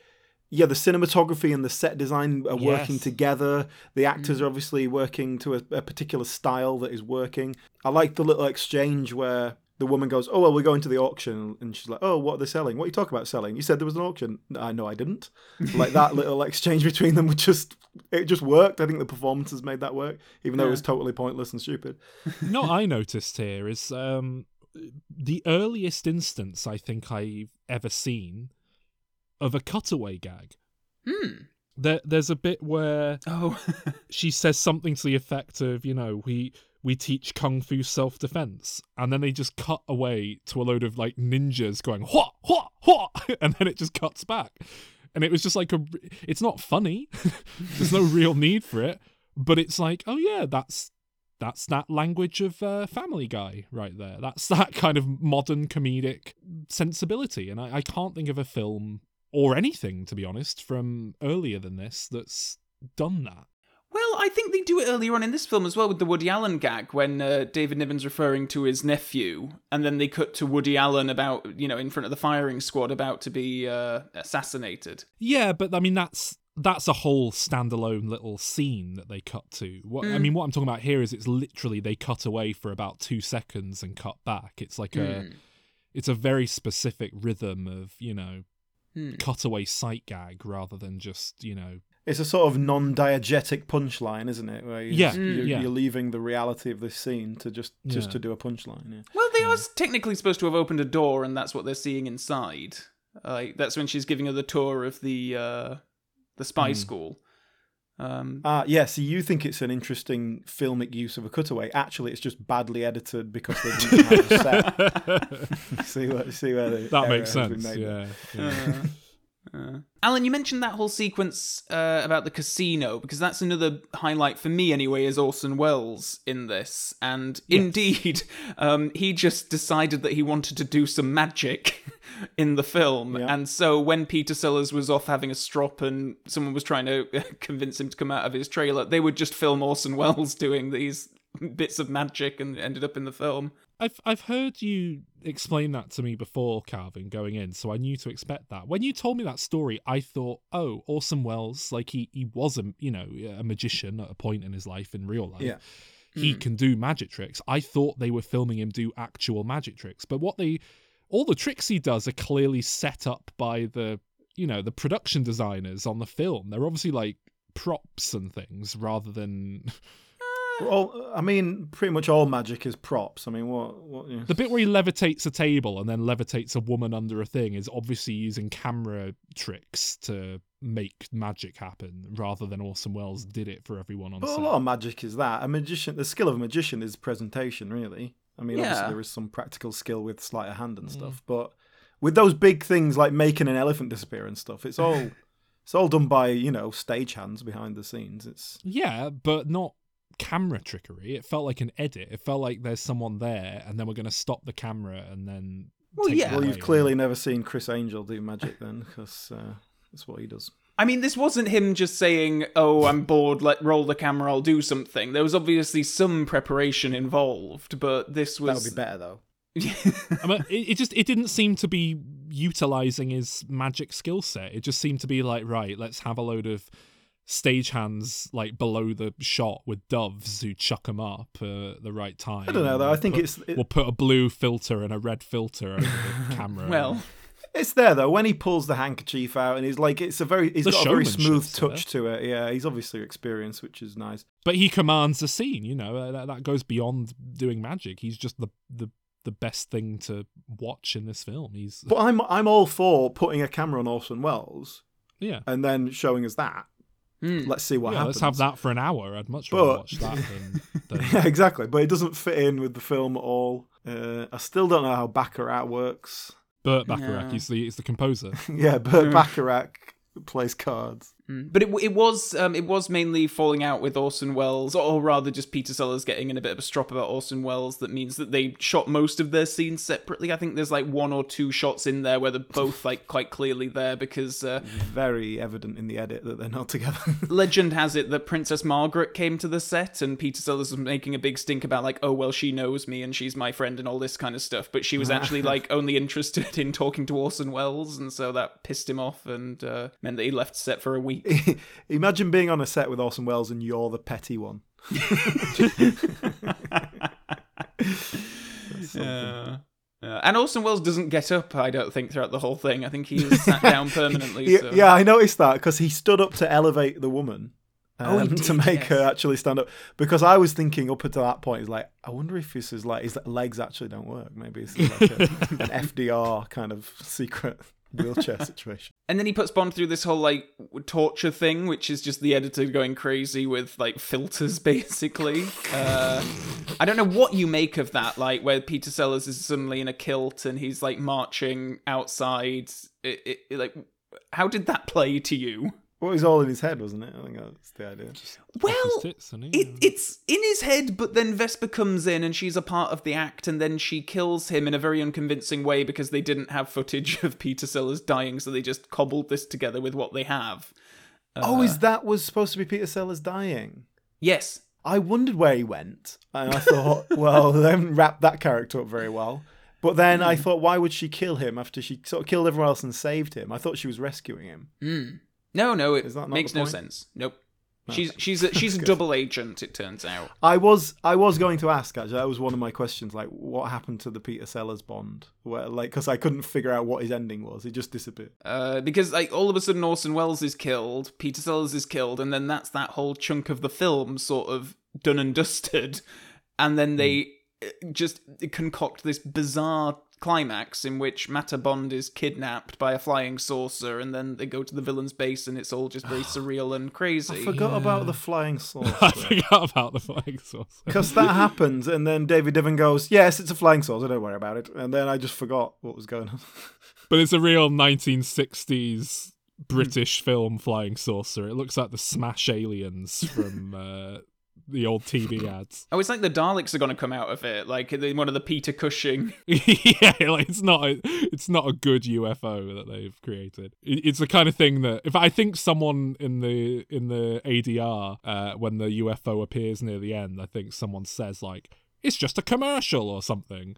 Yeah, the cinematography and the set design are working together. The actors mm. are obviously working to a, a particular style that is working. I like the little exchange where the woman goes, "Oh well, we're going to the auction," and she's like, "Oh, what are they selling? What are you talking about selling? You said there was an auction." I know I didn't. Like that little exchange between them, just it just worked. I think the performances made that work, even though it was totally pointless and stupid.
you know what I noticed here is um, the earliest instance I think I've ever seen of a cutaway gag.
Hmm.
There, there's a bit where
Oh.
she says something to the effect of, you know, we we teach kung fu self defense, and then they just cut away to a load of like ninjas going what what what, and then it just cuts back, and it was just like a. It's not funny. There's no real need for it, but it's like, oh yeah, that's that's that language of uh, Family Guy right there. That's that kind of modern comedic sensibility, and I, I can't think of a film or anything, to be honest, from earlier than this that's done that.
Well, I think they do it earlier on in this film as well with the Woody Allen gag when uh, David Niven's referring to his nephew, and then they cut to Woody Allen about, you know, in front of the firing squad about to be uh, assassinated.
Yeah, but I mean that's that's a whole standalone little scene that they cut to. What I
Mm.
mean, what I'm talking about here is it's literally they cut away for about two seconds and cut back. It's like a
Mm.
it's a very specific rhythm of you know
Hmm.
cutaway sight gag rather than just you know
It's a sort of non-diegetic punchline, isn't it? Where you
Yeah,
just- you're,
yeah.
you're leaving the reality of this scene to just just
Yeah.
to do a punchline. Yeah.
Well, they are technically supposed to have opened a door, and that's what they're seeing inside. Like that's when she's giving her the tour of the uh, the spy
Hmm.
school. Um,
Ah, yeah. So you think it's an interesting filmic use of a cutaway? Actually, it's just badly edited because they didn't have a set. see where see where the
that makes sense.
made
Yeah,
there.
yeah.
Uh. Alan, you mentioned that whole sequence uh, about the casino because that's another highlight for me, anyway. Is Orson Welles in this? And indeed, um, he just decided that he wanted to do some magic in the film,
Yeah.
and so when Peter Sellers was off having a strop and someone was trying to convince him to come out of his trailer, they would just film Orson Welles doing these bits of magic, and ended up in the film.
I've I've heard you explain that to me before, Calvin, going in, so I knew to expect that. When you told me that story, I thought, oh, Orson Welles, like he he was a you know a magician at a point in his life in real life.
Yeah.
He hmm. can do magic tricks. I thought they were filming him do actual magic tricks, but what they all the tricks he does are clearly set up by the you know the production designers on the film. They're obviously like props and things rather than
Well, I mean, pretty much all magic is props. I mean, what? what you know.
The bit where he levitates a table and then levitates a woman under a thing is obviously using camera tricks to make magic happen rather than Orson Welles did it for everyone on
But a lot of magic is that. A magician, the skill of a magician is presentation, really. I mean,
Yeah.
obviously there is some practical skill with sleight of hand and
Mm.
stuff, but with those big things like making an elephant disappear and stuff, it's all it's all done by you know stagehands behind the scenes. It's
Yeah, but not camera trickery. It felt like an edit. It felt like there's someone there, and then we're going to stop the camera, and then.
Well,
take
yeah.
Well, you've clearly never seen Criss Angel do magic then, because uh, that's what he does.
I mean, this wasn't him just saying, "Oh, I'm bored. Let roll the camera. I'll do something." There was obviously some preparation involved, but this was that
would be better though.
I mean, it, it just it didn't seem to be utilizing his magic skill set. It just seemed to be like, right, let's have a load of stagehands like below the shot with doves who chuck them up uh, at the right time.
I don't know though. I think
put-
it's it-
we'll put a blue filter and a red filter over the camera.
well.
It's there though when he pulls the handkerchief out and he's like it's a very he's
The
got a very smooth touch to it. Yeah, he's obviously experienced, which is nice.
but he commands the scene. You know uh, that, that goes beyond doing magic. He's just the the the best thing to watch in this film. He's
But I'm I'm all for putting a camera on Orson Welles
yeah.
and then showing us that.
Hmm.
Let's see what
yeah,
happens.
let's have that for an hour. I'd much
But-
rather watch that than, than
yeah, exactly. But it doesn't fit in with the film at all. Uh, I still don't know how Baccarat works.
Burt Bacharach.
Yeah.
He's the he's the composer.
yeah, Bert Baccarat plays cards.
Mm. But it it was um, it was mainly falling out with Orson Welles, or rather just Peter Sellers getting in a bit of a strop about Orson Welles. That means that they shot most of their scenes separately. I think there's like one or two shots in there where they're both like quite clearly there because uh,
Very evident in the edit that they're not together.
legend has it that Princess Margaret came to the set and Peter Sellers was making a big stink about like, oh well, she knows me and she's my friend and all this kind of stuff. But she was actually like only interested in talking to Orson Welles, and so that pissed him off and uh, meant that he left set for a week.
Imagine being on a set with Orson Welles and you're the petty one.
Yeah. Yeah. And Orson Welles doesn't get up, I don't think, throughout the whole thing. I think he was sat down permanently.
Yeah,
so.
yeah, I noticed that because he stood up to elevate the woman.
Oh,
um, to make
yes.
her actually stand up because I was thinking up until that point is like I wonder if this is like his legs actually don't work maybe it's like a, an FDR kind of secret wheelchair situation
And then he puts Bond through this whole like torture thing, which is just the editor going crazy with like filters, basically. Uh, I don't know what you make of that, like where Peter Sellers is suddenly in a kilt and he's like marching outside. It, it, it, like, how did that play to you?
Well it was all in his head wasn't it I think that's the idea
Well,
tits, he?
it, it's in his head, but then Vesper comes in and she's a part of the act, and then she kills him in a very unconvincing way because they didn't have footage of Peter Sellers dying, so they just cobbled this together with what they have.
oh
Uh.
is that was supposed to be Peter Sellers dying
Yes.
I wondered where he went and I thought well they haven't wrapped that character up very well but then I thought why would she kill him after she sort of killed everyone else and saved him I thought she was rescuing him
Mm. No, no, it makes no
point?
sense. Nope. She's she's a, she's a double agent. It turns out.
I was I was going to ask actually. That was one of my questions. Like, what happened to the Peter Sellers Bond? Where like, because I couldn't figure out what his ending was. He just disappeared.
Uh, because like all of a sudden Orson Welles is killed, Peter Sellers is killed, and then that's that whole chunk of the film sort of done and dusted, and then they uh, just concoct this bizarre climax in which Mata Bond is kidnapped by a flying saucer, and then they go to the villain's base, and it's all just very surreal and crazy.
I forgot about the flying saucer.
I forgot about the flying saucer.
Because that happens, and then David Niven goes, "Yes, it's a flying saucer. Don't worry about it." And then I just forgot what was going on.
But it's a real 1960s British film flying saucer. It looks like the Smash Aliens from uh, the old TV ads.
Oh, it's like the Daleks are going to come out of it, like the- one of the Peter Cushing.
yeah, like it's not a, it's not a good UFO that they've created. It's the kind of thing that if I think someone in the in the ADR uh, when the UFO appears near the end, I think someone says like it's just a commercial or something.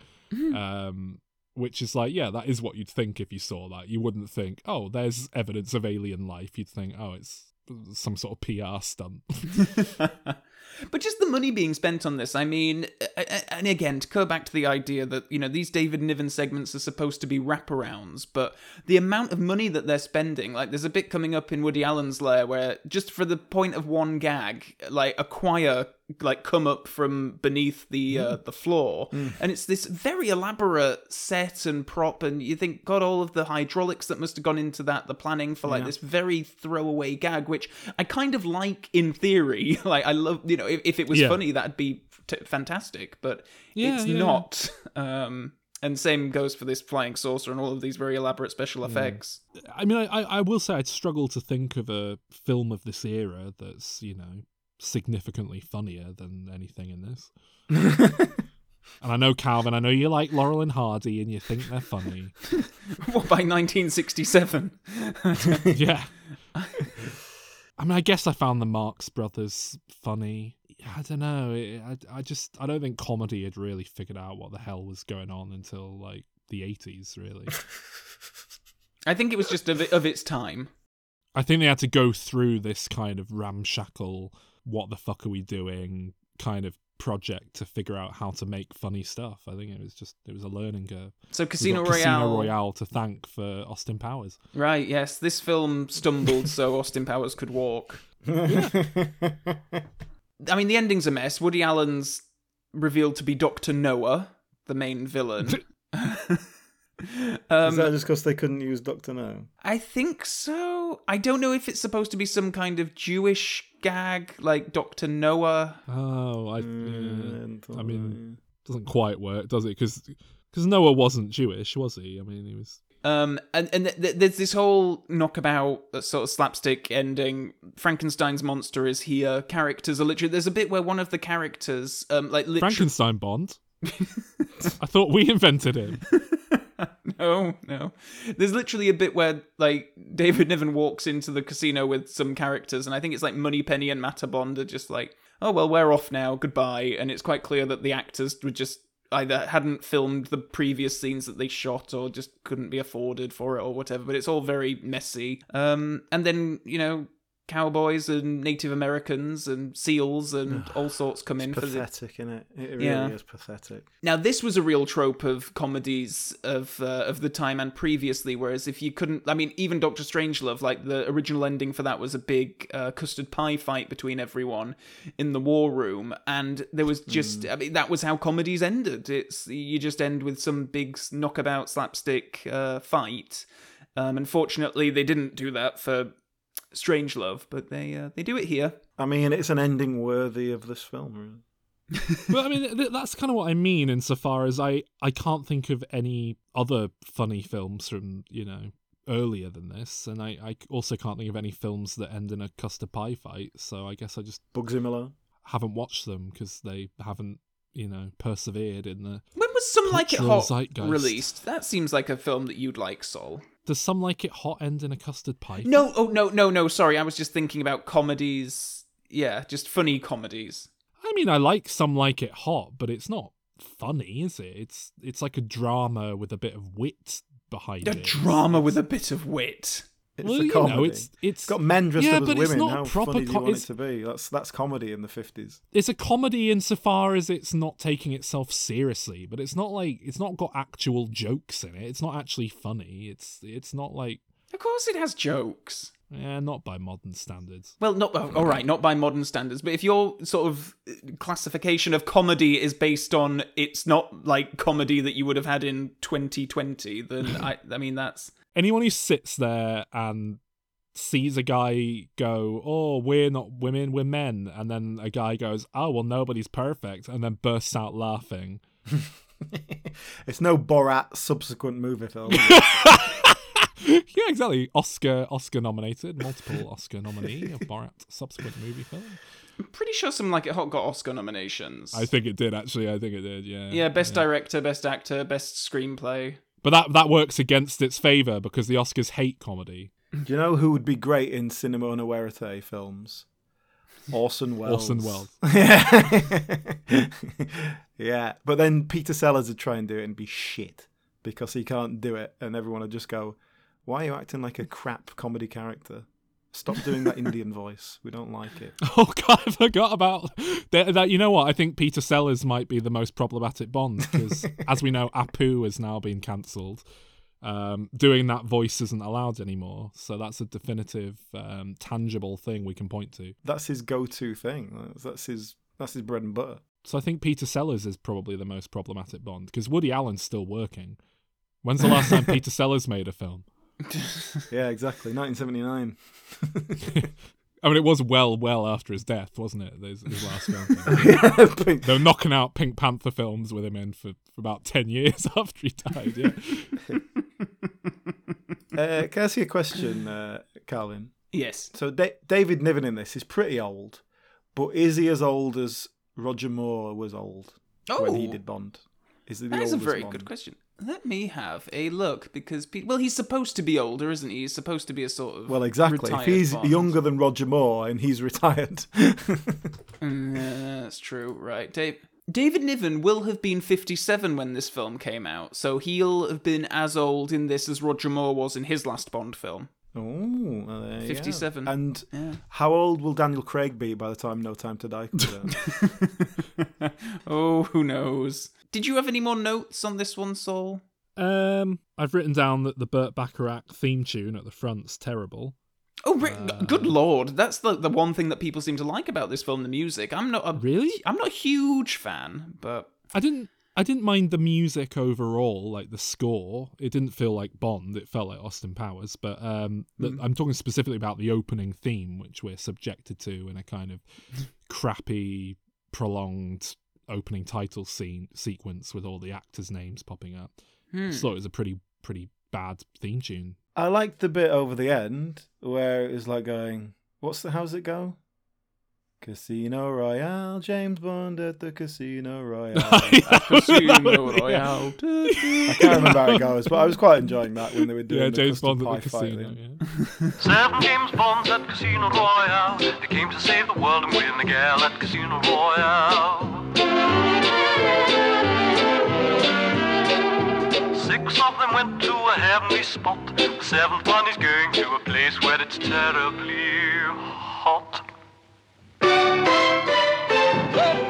Um which is like, yeah, that is what you'd think if you saw that. You wouldn't think, oh, there's evidence of alien life. You'd think, oh, it's some sort of PR stunt.
but just the money being spent on this, I mean, and again, to go back to the idea that, you know, these David Niven segments are supposed to be wraparounds, but the amount of money that they're spending, like, there's a bit coming up in Woody Allen's Lair where just for the point of one gag, like, a choir, like, come up from beneath the uh, the floor, and it's this very elaborate set and prop, and you think, God, all of the hydraulics that must have gone into that, the planning for, like, this very throwaway gag, which I kind of like in theory. like, I love, you know, if, if it was
Yeah.
funny, that'd be t- fantastic, but
Yeah,
it's
yeah.
not. Um, and same goes for this flying saucer and all of these very elaborate special effects.
I mean, I, I I will say I'd struggle to think of a film of this era that's, you know, significantly funnier than anything in this. and I know Calvin, I know you like Laurel and Hardy and you think they're funny.
what by 1967?
yeah. I mean, I guess I found the Marx Brothers funny. I don't know. I, I just I don't think comedy had really figured out what the hell was going on until like the eighties. Really,
I think it was just of, of its time.
I think they had to go through this kind of ramshackle, what the fuck are we doing kind of project to figure out how to make funny stuff. I think it was just it was a learning curve.
So Casino
Royale,
Casino
Royale to thank for Austin Powers.
Right. Yes, this film stumbled so Austin Powers could walk. I mean, the ending's a mess. Woody Allen's revealed to be Doctor Noah, the main villain.
um, Is that just because they couldn't use Doctor No?
I think so. I don't know if it's supposed to be some kind of Jewish gag, like Doctor Noah.
Oh, I, mm, yeah. I mean, doesn't quite work, does it? Because because Noah wasn't Jewish, was he? I mean, he was.
Um, and and th- th- there's this whole knockabout uh, sort of slapstick ending. Frankenstein's monster is here. Characters are literally. There's a bit where one of the characters, um, like literally...
Frankenstein Bond. I thought we invented him.
no, no. There's literally a bit where like David Niven walks into the casino with some characters, and I think it's like Moneypenny and Bond are just like, oh well, we're off now, goodbye. And it's quite clear that the actors were just either hadn't filmed the previous scenes that they shot or just couldn't be afforded for it or whatever but it's all very messy um and then you know cowboys and Native Americans and seals and all sorts come
it's
in
pathetic,
for
the isn't it? It really
yeah.
is pathetic.
Now this was a real trope of comedies of uh, of the time and previously. Whereas if you couldn't, I mean, even Doctor Strangelove, like the original ending for that was a big uh, custard pie fight between everyone in the war room, and there was just, mm. I mean, that was how comedies ended. It's you just end with some big knockabout slapstick uh, fight. Um, unfortunately, they didn't do that for Strangelove, but they uh, they do it here.
I mean, it's an ending worthy of this film, really.
but I mean, th- that's kind of what I mean insofar as I I can't think of any other funny films from you know earlier than this, and I I also can't think of any films that end in a custard pie fight. So I guess I just
Bugsy Malone
haven't watched them because they haven't you know persevered in the.
When was Some Like It
Hot
zeitgeist. released? That seems like a film that you'd like, Sol.
Does some like it hot end in a custard pie?
No, oh no, no, no. Sorry, I was just thinking about comedies. Yeah, just funny comedies.
I mean, I like some like it hot, but it's not funny, is it? It's it's like a drama with a bit of wit behind
a
it.
A drama with a bit of wit.
It's well, a comedy. You know, it's, it's,
it's
got men dressed yeah, up as women. How proper funny do you want it to be? That's that's comedy in the fifties.
It's a comedy insofar as it's not taking itself seriously, but it's not like it's not got actual jokes in it. It's not actually funny. It's it's not like.
Of course, it has jokes.
Yeah, not by modern standards.
Well, not all right, not by modern standards. But if your sort of uh, classification of comedy is based on it's not like comedy that you would have had in 2020, then I, I mean that's
anyone who sits there and sees a guy go, "Oh, we're not women, we're men," and then a guy goes, "Oh, well, nobody's perfect," and then bursts out laughing.
it's no Borat subsequent movie film.
yeah, exactly. Oscar Oscar nominated, multiple Oscar nominee of Borat subsequent movie film.
I'm pretty sure something like it hot got Oscar nominations.
I think it did actually. I think it did. Yeah.
Yeah, best yeah. director, best actor, best screenplay.
But that that works against its favor because the Oscars hate comedy.
Do you know who would be great in Cinema Verite films? Orson Welles.
Orson Welles.
yeah. yeah. But then Peter Sellers would try and do it and be shit because he can't do it, and everyone would just go, "Why are you acting like a crap comedy character?" Stop doing that Indian voice. We don't like it.
Oh God, I forgot about that, that. You know what? I think Peter Sellers might be the most problematic Bond because, as we know, Apu has now been cancelled. Um, doing that voice isn't allowed anymore, so that's a definitive, um, tangible thing we can point to.
That's his go-to thing. That's his. That's his bread and butter.
So I think Peter Sellers is probably the most problematic Bond because Woody Allen's still working. When's the last time Peter Sellers made a film?
yeah, exactly. 1979.
I mean, it was well, well after his death, wasn't it? His, his last film. they were knocking out Pink Panther films with him in for, for about 10 years after he died, yeah.
uh, can I ask you a question, uh, Carlin?
Yes.
So, da- David Niven in this is pretty old, But is he as old as Roger Moore was old when he
Oh.
did Bond? Is he the
That is a very
Bond?
good question. Let me have a look because well, he's supposed to be older, isn't he? He's supposed to be a sort of
Well, exactly. If he's
Bond.
younger than Roger Moore and he's retired,
Mm, yeah, that's true. Right, Dave. David Niven will have been 57 when this film came out, so he'll have been as old in this as Roger Moore was in his last Bond film.
oh, well, there you go.
57.
And
Yeah.
how old will Daniel Craig be by the time No Time to Die comes out?
oh, who knows? Did you have any more notes on this one, Saul?
Um, I've written down that the Burt Bacharach theme tune at the front's terrible.
Oh, re-
Uh,
good lord! That's the the one thing that people seem to like about this film, the music. I'm not a,
Really?
I'm not a huge fan, but
I didn't. I didn't mind the music overall, like the score. It didn't feel like Bond. It felt like Austin Powers. But um,
Hmm.
I'm talking specifically about the opening theme, which we're subjected to in a kind of crappy, prolonged opening title scene sequence with all the actors' names popping up.
Hmm.
I thought it was a pretty, pretty bad theme tune.
I liked the bit over the end where it was like going, "What's the? How's it go?" Casino Royale, James Bond at the Casino Royale.
Casino Royale.
I can't remember how it goes, but I was quite enjoying that when they were doing
yeah,
the
James Bond at the casino. Yeah.
Seven James Bonds at Casino Royale. They came to save the world and win the gal at Casino Royale. Six of them went to a heavenly spot. The seventh one is going to a place where it's terribly hot.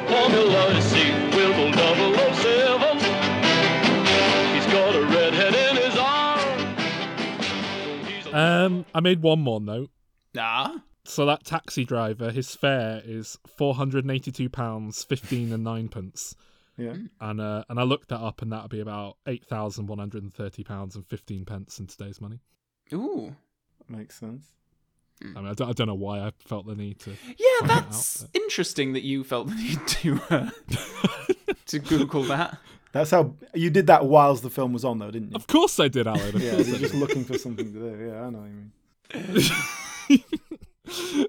Formula Odyssey with old 007. He's got a redhead in his arm.
Um, I made one more note.
Ah,
So that taxi driver, his fare is four hundred and eighty-two pounds fifteen and ninepence,
Yeah.
and uh, and I looked that up, and that'd be about eight thousand one hundred and thirty pounds and fifteen pence in today's money.
ooh,
Makes sense.
I mean, I don't, I don't know why I felt the need to.
yeah,
point it out,
that's
but-
interesting that you felt the need to uh, to Google that.
That's how you did that whilst the film was on, though, didn't you?
Of course I did, Alan.
Yeah,
I
you're just looking for something to do. Yeah, I know what you mean.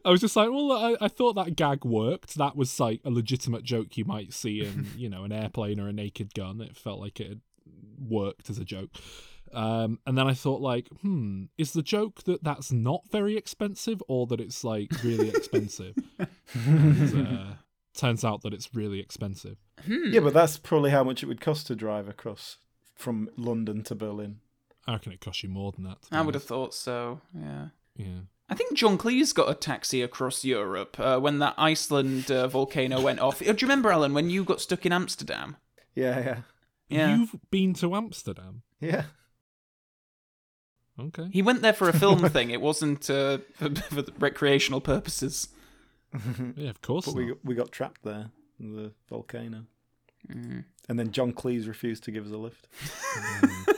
I was just like, well, I, I thought that gag worked. That was like a legitimate joke you might see in, you know, an airplane or a naked gun. It felt like it had worked as a joke. Um, and then I thought, like, hmm, is the joke that that's not very expensive or that it's like really expensive? and, uh, turns out that it's really expensive.
Yeah, but that's probably how much it would cost to drive across from London to Berlin.
I reckon it costs you more than that.
I would have thought so. Yeah.
Yeah.
I think John Cleese got a taxi across Europe uh, when that Iceland uh, volcano went off. Uh, Do you remember, Alan, when you got stuck in Amsterdam?
Yeah, yeah,
Yeah.
You've been to Amsterdam.
yeah.
Okay.
He went there for a film thing. It wasn't uh, for, for the recreational purposes.
Yeah, of course.
But
not.
we we got trapped there, in the volcano,
Mm.
and then John Cleese refused to give us a lift.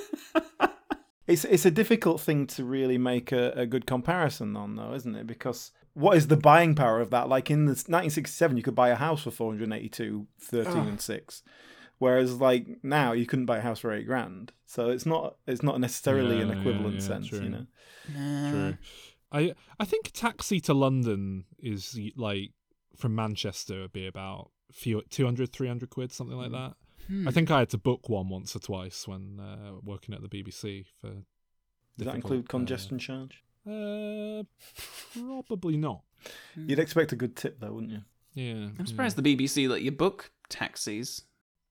it's it's a difficult thing to really make a, a good comparison on, though, isn't it? Because what is the buying power of that? Like in the 1967, you could buy a house for 482, 13
Oh.
and six. Whereas, like now, you couldn't buy a house for eight grand. So it's not it's not necessarily an
Yeah, yeah,
equivalent
yeah,
sense,
true.
you know.
True. I I think a taxi to London is like from Manchester would be about few 200 300 quid something like hmm. that.
Hmm.
I think I had to book one once or twice when uh, working at the BBC for
Does that
difficult,
include
uh,
congestion charge?
Uh, probably not.
You'd expect a good tip, though, wouldn't you?
Yeah.
I'm surprised the BBC let you book taxis.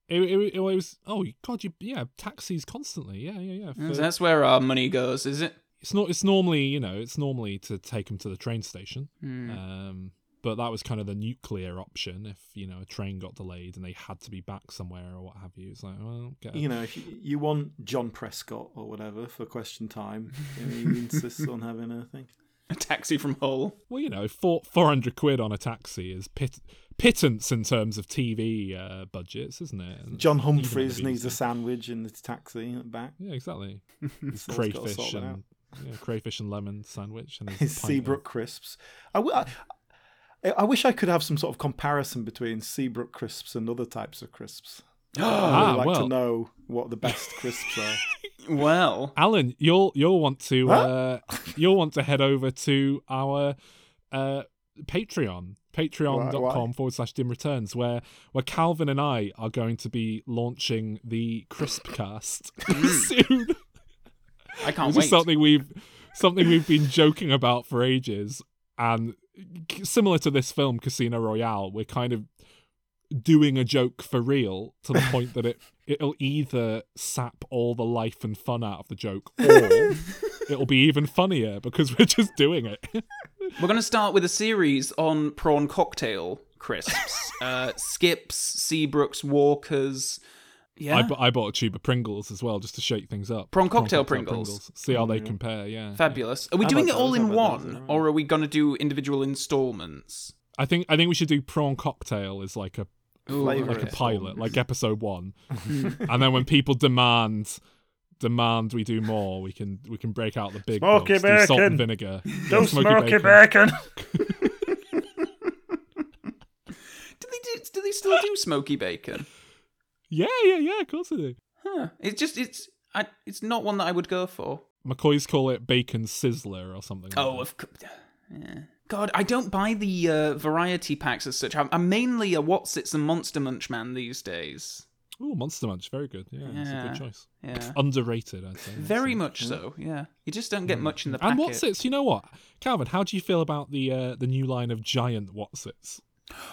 It, it, it was oh god you yeah taxis constantly yeah yeah yeah for-
that's where our money goes, is it?
it's not it's normally you know it's normally to take them to the train station
Hmm.
um but that was kind of the nuclear option if you know a train got delayed and they had to be back somewhere or what have you it's like well get
You know, if you, you want John Prescott or whatever for question time, you know, he insists on having a thing.
A taxi from Hull.
well you know four, 400 quid on a taxi is pit, pittance in terms of tv uh, budgets isn't it And
John
even
Humphrys needs a sandwich in the taxi at the back.
yeah exactly crayfish
sort that out.
and yeah, crayfish and lemon sandwich and
His
his pint of-
Seabrook crisps. I, w- I, I wish I could have some sort of comparison between Seabrook crisps and other types of crisps. I'd
Ah,
like
well.
to know what the best crisps are.
Well,
Alan, you'll you'll want to
Huh?
uh, you'll want to head over to our uh, Patreon patreon.com forward slash dim returns, where where Calvin and I are going to be launching the Crispcast soon.
I can't
Which
wait.
is something we've something we've been joking about for ages, and c- similar to this film, Casino Royale, we're kind of doing a joke for real to the point that it it'll either sap all the life and fun out of the joke, or it'll be even funnier because we're just doing it.
We're going to start with a series on prawn cocktail crisps. uh, Skips, Seabrooks, Walkers. Yeah.
I, bu- I bought a tube of Pringles as well just to shake things up.
Prawn cocktail Pringles.
See how they mm. compare. Yeah,
Fabulous. Are we
How
doing it
about
all
those?
in
How about those?
one,
Alright.
or are we going to do individual installments?
I think I think we should do prawn cocktail as like a
Flavour
like a
it.
pilot, like episode one, and then when people demand demand we do more, we can we can break out the big
Smoky
dogs, do salt
bacon.
and vinegar,
No
Yeah,
smoky bacon.
Do they do? Do they still do smoky bacon?
Yeah, yeah, yeah. Of course they do.
Huh. It's just it's I, it's not one that I would go for.
McCoys call it bacon sizzler or something.
Oh,
that.
of course. Yeah. God, I don't buy the uh, variety packs as such. I'm, I'm mainly a Wotsits and Monster Munch man these days.
Oh, Monster Munch, very good. Yeah, it's a good choice.
yeah.
Underrated, I'd say.
Very much so. Yeah, you just don't get much in the packet.
And Wotsits, you know what, Calvin? How do you feel about the uh, the new line of giant Wotsits?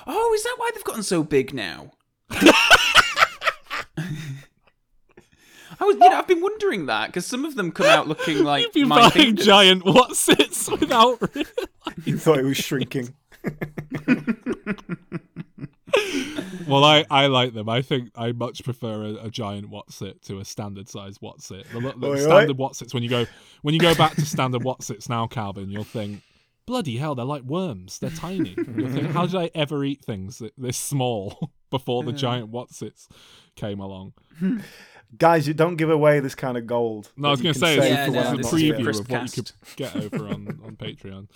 Oh, is that why they've gotten so big now? I was, you know, I've been wondering that because some of them come out looking like
You've been
my
buying
fingers.
giant Wotsits without.
You thought it was shrinking.
Well, I, I like them. I think I much prefer a, a giant Wotsit to a standard size Wotsit. The, the
Oi, oi.
standard Wotsits when you go when you go back to standard Wotsits now, Calvin, you'll think, bloody hell, they're like worms. They're tiny. You'll think, how did I ever eat things that- this small before the giant Wotsits came along?
Guys, you don't give away this kind of gold.
No, I was going to say
can
it's,
Yeah, no,
it's
I'm
a
this
not
is
here.
preview of what you could get over on, on Patreon.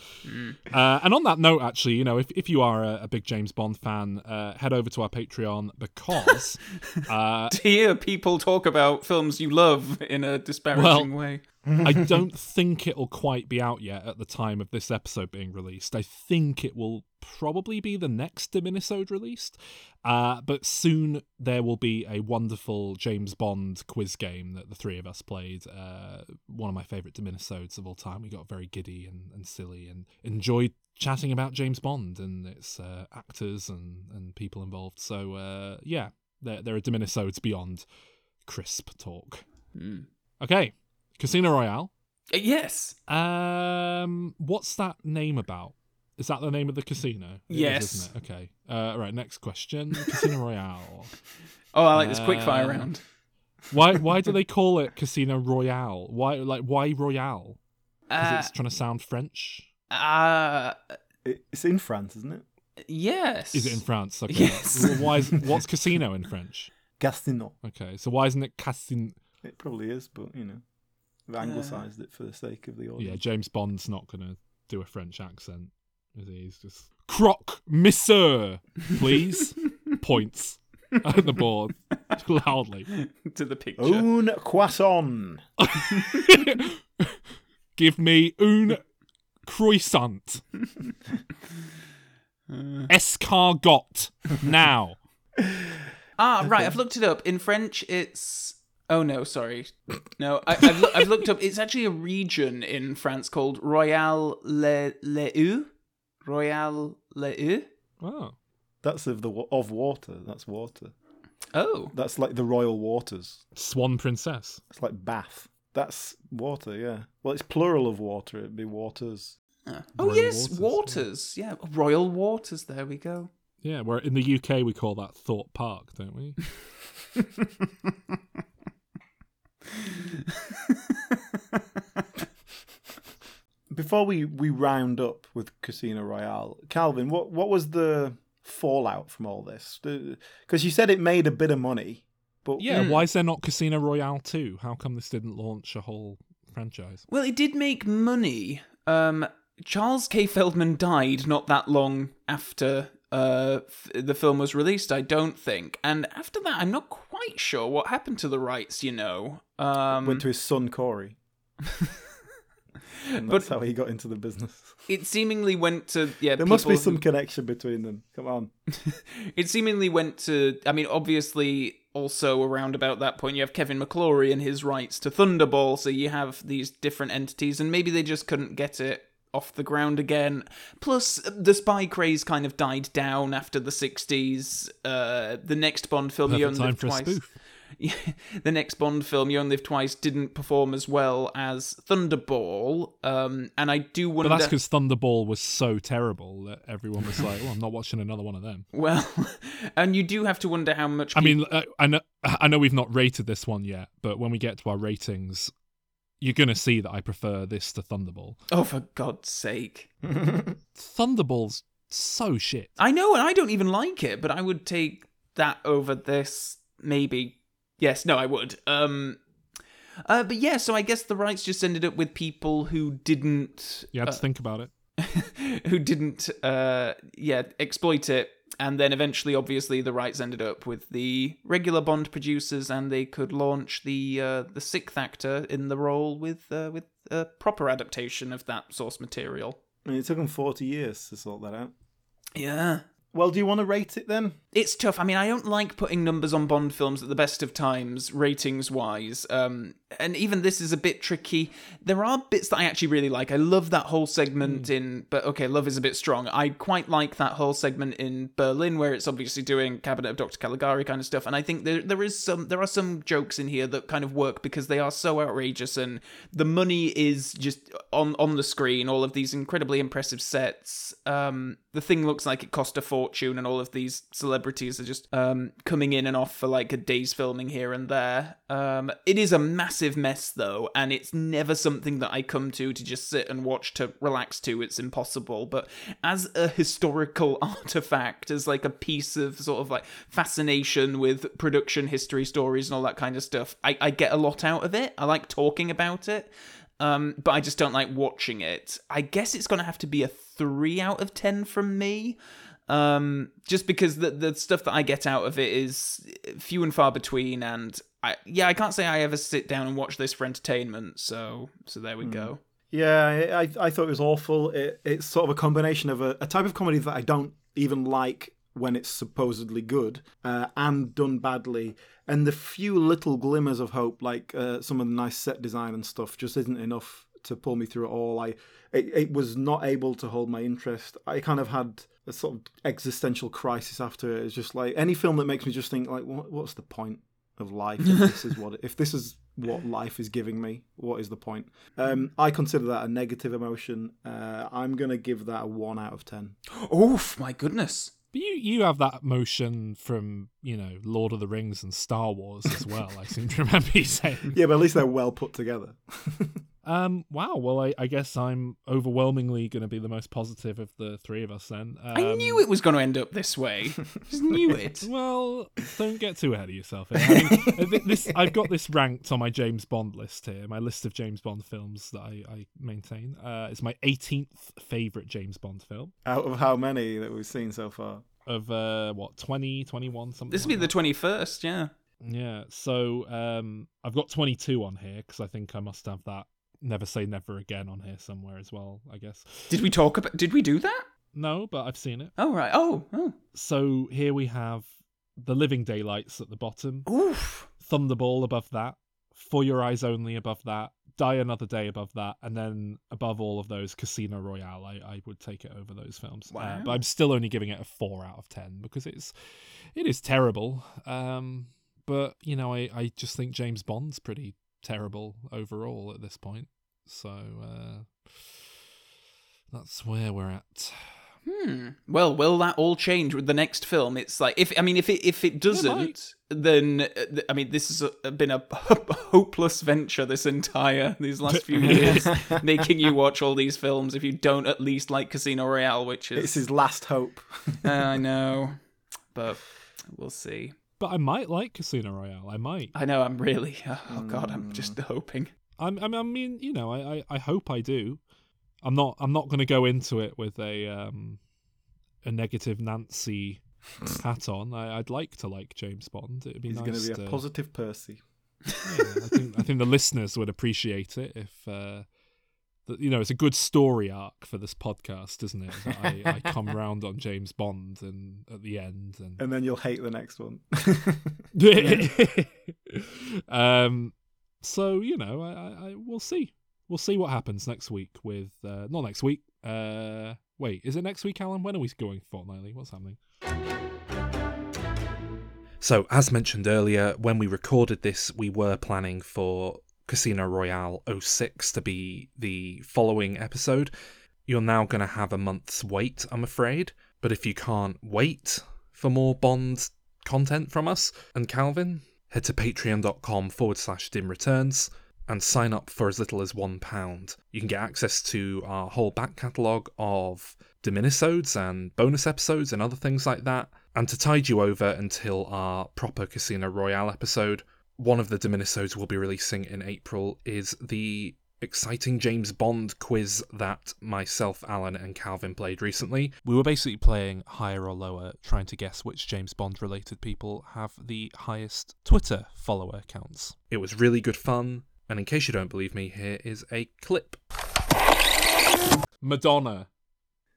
Uh, and on that note, actually, you know, if, if you are a, a big James Bond fan, uh, head over to our Patreon because uh,
To hear people talk about films you love in a disparaging way.
I don't think it'll quite be out yet at the time of this episode being released. I think it will probably be the next Diminisode released. Uh, but soon there will be a wonderful James Bond quiz game that the three of us played. Uh, one of my favourite Diminisodes of all time. We got very giddy and, and silly and enjoyed chatting about James Bond and its uh, actors and, and people involved. So, uh, yeah, there, there are Diminisodes beyond crisp talk. Okay, Casino Royale.
Uh, Yes.
Um, what's that name about? Is that the name of the casino? It is,
Yes.
isn't it? Okay. Uh, right. Next question. Casino Royale.
Oh, I like this quickfire
Um,
round.
Why? Why do they call it Casino Royale? Why? Like why Royale? Because
Uh,
it's trying to sound French.
uh,
It's in France, isn't it?
yes.
Is it in France? Okay.
Yes.
Well, why is what's casino in French?
Casino.
Okay. So why isn't it Casino?
It probably is, but you know, we've anglicised it for the sake of the audience. Yeah.
James Bond's not gonna do a French accent. Is he? He's just croque monsieur, please. Points at the board loudly.
to the picture.
Un croissant.
Give me un croissant. Escargot now.
Ah, right. I've looked it up. In French, it's. Oh no, sorry. No, I, I've, loo- I've looked up. It's actually a region in France called Royal Le Leu. Royal Le Leu.
Oh.
That's of the wa- of water. That's water.
Oh,
That's like the royal waters.
Swan Princess.
It's like bath. That's water. Yeah. Well, it's plural of water. It'd be waters. Ah.
oh
Royal
yes,
Waters,
waters. Yeah, Royal Waters. There we go.
Yeah, where in the UK we call that Thorpe Park, don't we?
Before we we round up with Casino Royale, Calvin, what what was the fallout from all this? Because you said it made a bit of money, but
Yeah, why is there not Casino Royale 2? How come this didn't launch a whole franchise?
Well, it did make money. Um, Charles K. Feldman died not that long after uh, f- the film was released, I don't think. And after that, I'm not quite sure what happened to the rights, you know. Um,
went to his son Corey. And
But-
that's how he got into the business.
It seemingly went to yeah.
There must be some
who-
connection between them. Come on.
It seemingly went to. I mean, obviously, also around about that point, you have Kevin McClory and his rights to Thunderball. So you have these different entities, and maybe they just couldn't get it off the ground again. Plus, the spy craze kind of died down after the '60s. Uh, the next Bond film, You Only Live Twice. The next Bond film, You Only Live Twice, didn't perform as well as Thunderball. Um, and I do
But
wonder.
that's because Thunderball was so terrible that everyone was like, "Well, I'm not watching another one of them."
Well, and you do have to wonder how much.
I mean, uh, I know, I know we've not rated this one yet, but when we get to our ratings, you're gonna see that I prefer this to Thunderball.
oh, for God's sake!
Thunderball's so shit.
I know, and I don't even like it, but I would take that over this. Maybe. Yes, no, I would. Um, uh, but yeah, so I guess the rights just ended up with people who didn't,
You had
uh,
to think about it.
who didn't, uh, yeah, exploit it, and then eventually, obviously, the rights ended up with the regular Bond producers, and they could launch the uh, the sixth actor in the role with uh, with a proper adaptation of that source material.
I mean, it took them 40 years to sort that out.
Yeah.
Well, do you want to rate it then?
It's tough. I mean, I don't like putting numbers on Bond films at the best of times, ratings wise. Um, and even this is a bit tricky. There are bits that I actually really like. I love that whole segment in, but okay, love is a bit strong. I quite like that whole segment in Berlin where it's obviously doing Cabinet of Dr. Caligari kind of stuff. And I think there there is some there are some jokes in here that kind of work because they are so outrageous and the money is just on on the screen. All of these incredibly impressive sets. Um, the thing looks like it cost a fortune, and all of these celebrities are just um, coming in and off for like a day's filming here and there. Um, it is a massive mess though, and it's never something that I come to to just sit and watch to relax to. It's impossible. But as a historical artifact, as like a piece of sort of like fascination with production history stories and all that kind of stuff, I, I get a lot out of it. I like talking about it. Um, but I just don't like watching it. I guess it's gonna have to be a three out of ten from me. Um, just because the the stuff that I get out of it is few and far between, and I yeah, I can't say I ever sit down and watch this for entertainment. So so there we go.
Yeah, I, I, thought it was awful. It, it's sort of a combination of a, a type of comedy that I don't even like when it's supposedly good uh, and done badly. And the few little glimmers of hope, like uh, some of the nice set design and stuff, just isn't enough to pull me through it all. I it, it was not able to hold my interest. I kind of had a sort of existential crisis after it. It's just like any film that makes me just think like, what, what's the point of life if this is what if this is what life is giving me? What is the point? Um, I consider that a negative emotion. Uh, I'm gonna give that a one out of ten.
Oof, my goodness.
But you, you have that emotion from, you know, Lord of the Rings and Star Wars as well, I seem to remember you saying.
Yeah, but at least they're well put together.
Um, wow, well, I, I guess I'm overwhelmingly going to be the most positive of the three of us then. Um,
I knew it was going to end up this way. Just knew it.
Well, don't get too ahead of yourself. Here. I mean, th- this, I've got this ranked on my James Bond list here, my list of James Bond films that I, I maintain. Uh, it's my 18th favourite James Bond film
Out of how many that we've seen so far?
of, uh, what, 20, 21, something
This will be
like
the twenty first. Yeah.
Yeah, so um, I've got 22 on here because I think I must have that Never Say Never Again on here somewhere as well, I guess.
Did we talk about? Did we do that?
No, but I've seen it.
Oh right. Oh. Oh.
So here we have The Living Daylights at the bottom,
Oof.
Thunderball above that, For Your Eyes Only above that, Die Another Day above that, and then above all of those, Casino Royale. I, I would take it over those films. Uh,
Wow.
but I'm still only giving it a four out of ten because it's it is terrible. Um, but you know, I, I just think James Bond's pretty terrible overall at this point. So uh, that's where we're at.
Hmm. Well, will that all change with the next film? It's like if I mean if it if it doesn't, then uh, I mean this has uh, been a hopeless venture this entire these last few years, making you watch all these films if you don't at least like Casino Royale, which is
It's
is
his last hope.
uh, I know, but we'll see.
But I might like Casino Royale. I might.
I know I'm really oh god I'm just hoping.
I'm, I'm, mean, you know, I, I, I hope I do. I'm not. I'm not going to go into it with a um, a negative Nancy hat on. I, I'd like to like James Bond. It'd be
He's
nice
going to be a positive Percy.
yeah, I think I think the listeners would appreciate it if uh, that you know it's a good story arc for this podcast, isn't it? I, I come round on James Bond and at the end and
And then you'll hate the next one.
um, so you know, I, I, I we'll see. We'll see what happens next week with uh, not next week. Uh, wait, is it next week, Alan? When are we going fortnightly? What's happening?
So, as mentioned earlier, when we recorded this, we were planning for Casino Royale 06 to be the following episode. You're now going to have a month's wait, I'm afraid. But if you can't wait for more Bond content from us and Calvin, head to patreon.com forward slash dim returns and sign up for as little as £1. You can get access to our whole back catalogue of diminisodes and bonus episodes and other things like that. And to tide you over until our proper Casino Royale episode, one of the diminisodes we'll be releasing in April is the exciting James Bond quiz that myself, Alan, and Calvin played recently.
We were basically playing higher or lower, trying to guess which James Bond related people have the highest Twitter follower counts.
It was really good fun, and in case you don't believe me, here is a clip.
Madonna.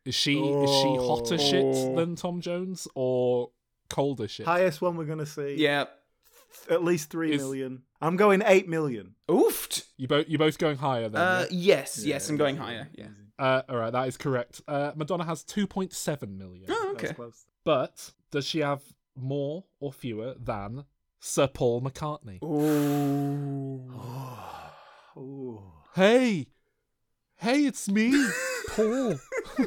Is she is she hotter shit
Oh.
than Tom Jones or colder shit?
Highest one we're going to see.
Yeah.
At least three
Is-
million. I'm going 8 million.
Oofed.
You both you both going higher then?
Uh,
yeah?
yes, yes, I'm going higher. Yeah.
Uh, all right, that is correct. Uh, Madonna has 2.7 million.
Oh, okay.
That's close.
But does she have more or fewer than Sir Paul McCartney?
Ooh.
Hey, hey, it's me, Paul.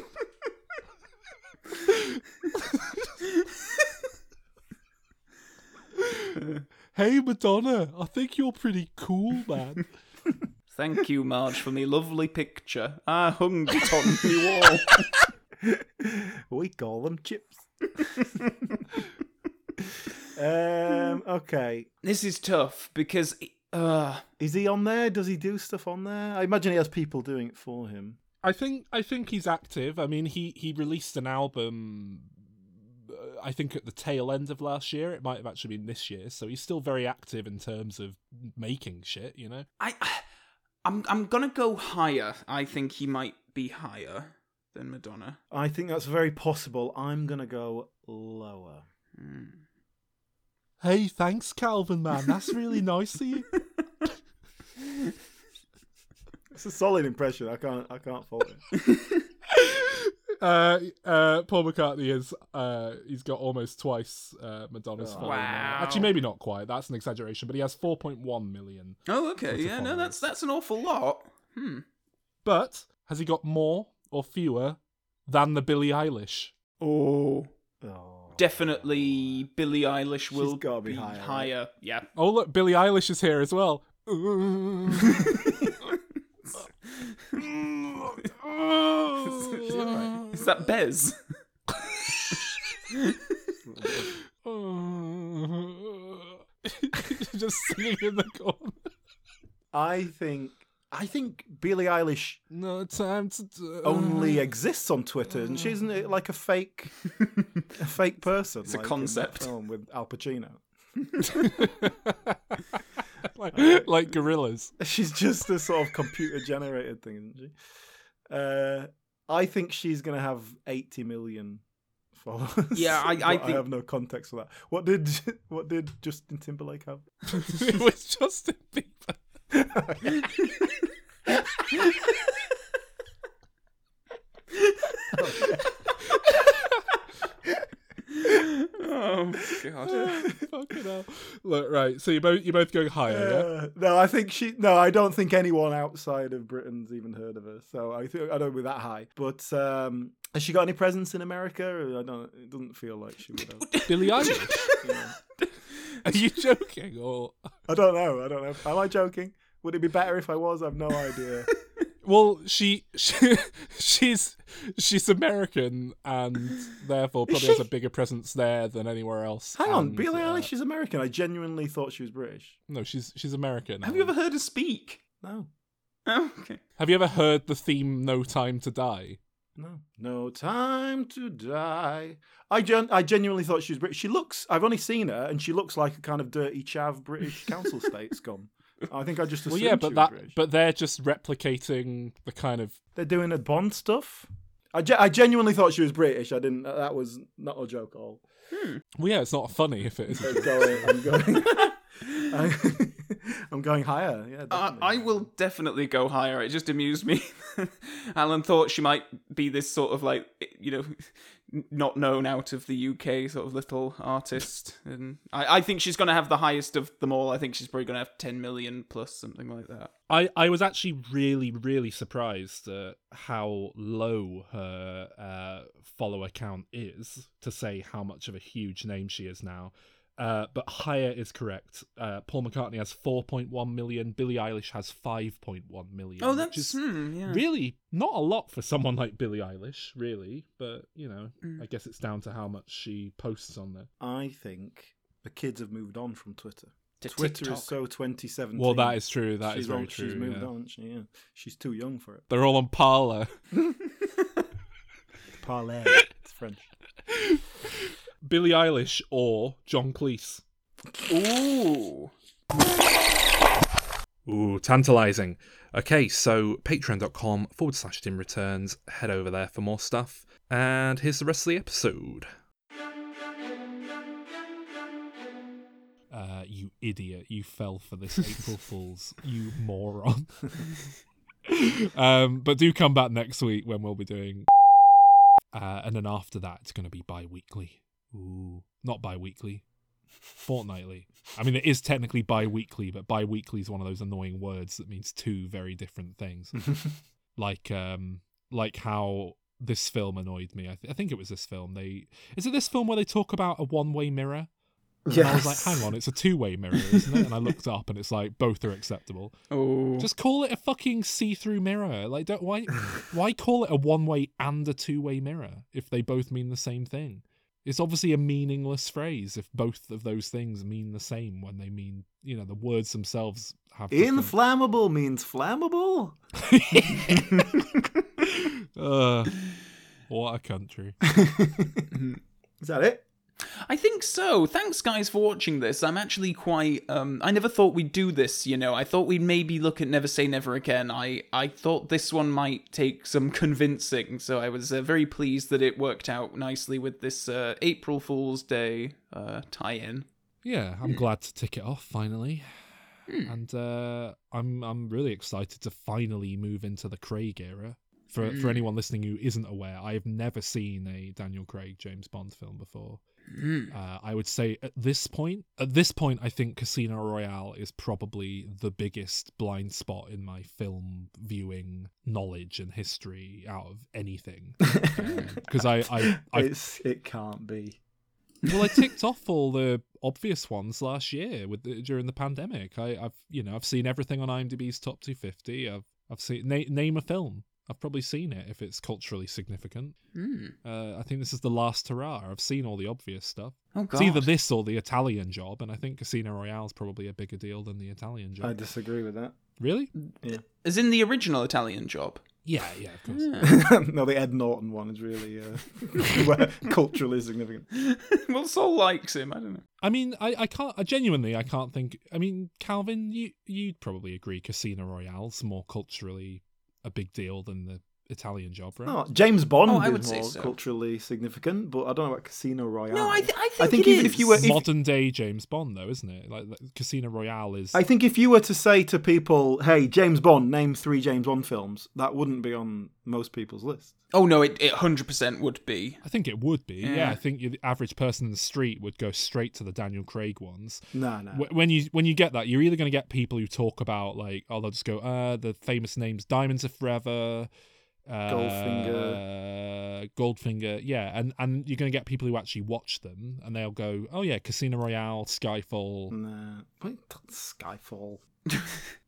hey, Madonna, I think you're pretty cool, man.
Thank you, Marge, for me lovely picture. I hung it on the wall.
We call them chips. um. Okay.
This is tough because uh,
Is he on there? Does he do stuff on there? I imagine he has people doing it for him.
I think I think he's active. I mean, he he released an album. Uh, I think at the tail end of last year. It might have actually been this year. So he's still very active in terms of making shit. You know.
I, I'm I'm gonna go higher. I think he might be higher than Madonna.
I think that's very possible. I'm gonna go lower.
Hey, thanks, Calvin, man. That's really nice of you.
It's a solid impression. I can't. I can't fault it.
uh, uh, Paul McCartney is uh, he's got almost twice uh, Madonna's
Oh.
following.
Wow.
Actually, maybe not quite. That's an exaggeration, but he has 4.1 million.
Oh, okay.
Lots of
Yeah, no, that's that's an awful lot. Hmm.
But has he got more or fewer than the Billie Eilish?
Oh.
Oh.
Definitely Billie Eilish will
gotta be higher, right?
higher. Yeah.
Oh look, Billie Eilish is here as well.
Is that Bez?
Just singing in the corner.
I think. I think Billie Eilish
No time to do-
only exists on Twitter, and she isn't it like a fake, a fake person.
It's a
like in that
concept.
film with Al Pacino.
like, like Gorillaz.
She's just a sort of computer generated thing, isn't she? Uh, I think she's gonna have 80 million followers.
Yeah, I- I
but
think-
have no context for that. What did what did Justin Timberlake have?
it was Justin Bieber.
Oh god.
Fucking hell. Look, right. So you both you both going higher, yeah?
Uh, no, I think she. No, I don't think anyone outside of Britain's even heard of her. So I think I don't be that high. But um, has she got any presence in America? I don't. It doesn't feel like she would have.
Billie Eilish.
Yeah.
Are you joking or?
I don't know. I don't know. Am I joking? Would it be better if I was? I've no idea.
Well, she, she she's she's American and therefore probably has a bigger presence there than anywhere else.
Hang on,
and,
Billie
uh,
Eilish is American. I genuinely thought she was British.
No, she's she's American.
Have you ever heard her speak?
No,
Oh, okay.
Have you ever heard the theme "No Time to Die"?
no, no time to die. I gen- I genuinely thought she was British. She looks. I've only seen her, and she looks like a kind of dirty chav British council state scum. I think I just
Well,
assumed
yeah,
she
but
was
that
British.
but they're just replicating the kind of
They're doing a Bond stuff. I, ge- I genuinely thought she was British. I didn't. That was not a joke at all.
well, yeah, it's not funny if it is.
I'm going. I'm going. I- I'm going higher. Yeah,
Uh. I will definitely go higher. It just amused me. Alan thought she might be this sort of like, you know, not known out of the UK sort of little artist, and I, I think she's going to have the highest of them all. I think she's probably going to have 10 million plus something like that.
I, I was actually really, really surprised at how low her uh, follower count is to say how much of a huge name she is now. Uh, but higher is correct. Uh, Paul McCartney has 4.1 million. Billie Eilish has 5.1 million.
Oh,
which
that's
is
hmm, yeah.
really not a lot for someone like Billie Eilish, really. But you know,
Mm.
I guess it's down to how much she posts on there.
I think the kids have moved on from Twitter.
To
Twitter
TikTok.
is so 2017.
Well, that is true. That is
she's
very
on,
true.
She's moved
yeah.
on. She, yeah. She's too young for it.
They're all on Parler.
Parlay. it's French.
Billie Eilish or John Cleese.
Ooh.
Ooh, tantalizing. Okay, so patreon.com forward slash dim returns. Head over there for more stuff. And here's the rest of the episode.
Uh, you idiot. You fell for this April Fool's. You moron. um, but do come back next week when we'll be doing. Uh, and then after that, it's going to be bi weekly. Ooh. Not bi weekly. Fortnightly. I mean, it is technically bi weekly, but bi weekly is one of those annoying words that means two very different things. like, um, like how this film annoyed me. I, th- I think it was this film. They is it this film where they talk about a one way mirror? And I was like, hang on, it's a two way mirror, isn't it? And I looked up and it's like both are acceptable.
Oh.
Just call it a fucking see through mirror. Like don't why why call it a one way and a two way mirror if they both mean the same thing? It's obviously a meaningless phrase if both of those things mean the same when they mean you know, the words themselves have different-
Inflammable means flammable.
uh, what a country.
Is that it?
I think so. Thanks, guys, for watching this. I'm actually quite. Um, I never thought we'd do this. You know, I thought we'd maybe look at Never Say Never Again. I I thought this one might take some convincing. So I was uh, very pleased that it worked out nicely with this uh, April Fool's Day uh, tie-in.
Yeah, I'm glad to tick it off finally. And uh, I'm I'm really excited to finally move into the Craig era. For for anyone listening who isn't aware, I have never seen a Daniel Craig James Bond film before. Uh, I would say at this point, at this point, I think Casino Royale is probably the biggest blind spot in my film viewing knowledge and history out of anything. Because I, I, I
It's, it can't be.
well, I ticked off all the obvious ones last year with the, during the pandemic. I, I've you know I've seen everything on IMDb's top 250. I've I've seen na- name a film. I've probably seen it if it's culturally significant. Uh, I think this is the last hurrah. I've seen all the obvious stuff.
Oh
It's either this or the Italian job, and I think Casino Royale is probably a bigger deal than the Italian job.
I disagree with that.
Really? Yeah.
As in the original Italian job.
Yeah, yeah, of course.
no, the Ed Norton one is really uh, culturally significant.
well, Saul likes him. I don't know.
I mean, I, I can't. I genuinely, I can't think. I mean, Calvin, you you'd probably agree. Casino Royale's more culturally a big deal than the Italian job, right?
No, James Bond
Oh, I would
is
say
more
so.
culturally significant, but I don't know about Casino Royale.
No, I, th- I think
I think
it
even
is.
if you were- if-
Modern day James Bond, though, isn't it? Like like, Casino Royale is.
I think if you were to say to people, "Hey, James Bond, name three James Bond films," that wouldn't be on most people's list.
Oh no, it it hundred percent would be.
I think it would be. Yeah,
Yeah.
I think the average person in the street would go straight to the Daniel Craig ones.
No, no.
Wh- When you when you get that, you're either going to get people who talk about like, oh, they'll just go, uh, the famous names, Diamonds Are Forever, uh,
Goldfinger.
Goldfinger, yeah, and and you're going to get people who actually watch them, and they'll go, oh yeah, Casino Royale, Skyfall.
Nah. Wait, Skyfall.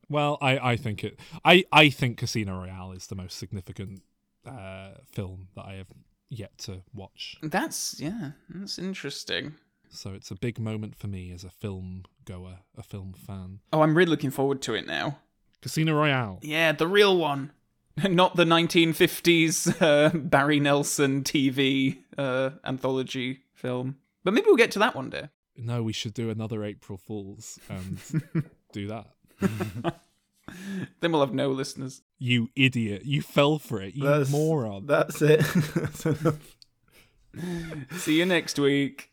Well, I I think it, I I think Casino Royale is the most significant uh, film that I have yet to watch.
That's yeah, that's interesting.
So it's a big moment for me as a film goer, a film fan.
Oh, I'm really looking forward to it now.
Casino Royale.
Yeah, the real one, not the 1950s uh, Barry Nelson TV uh, anthology film. But maybe we'll get to that one day.
No, we should do another April Fools and do that.
then we'll have no listeners.
You idiot. You fell for it. You
That's-
moron.
That's it. That's enough.
See you next week.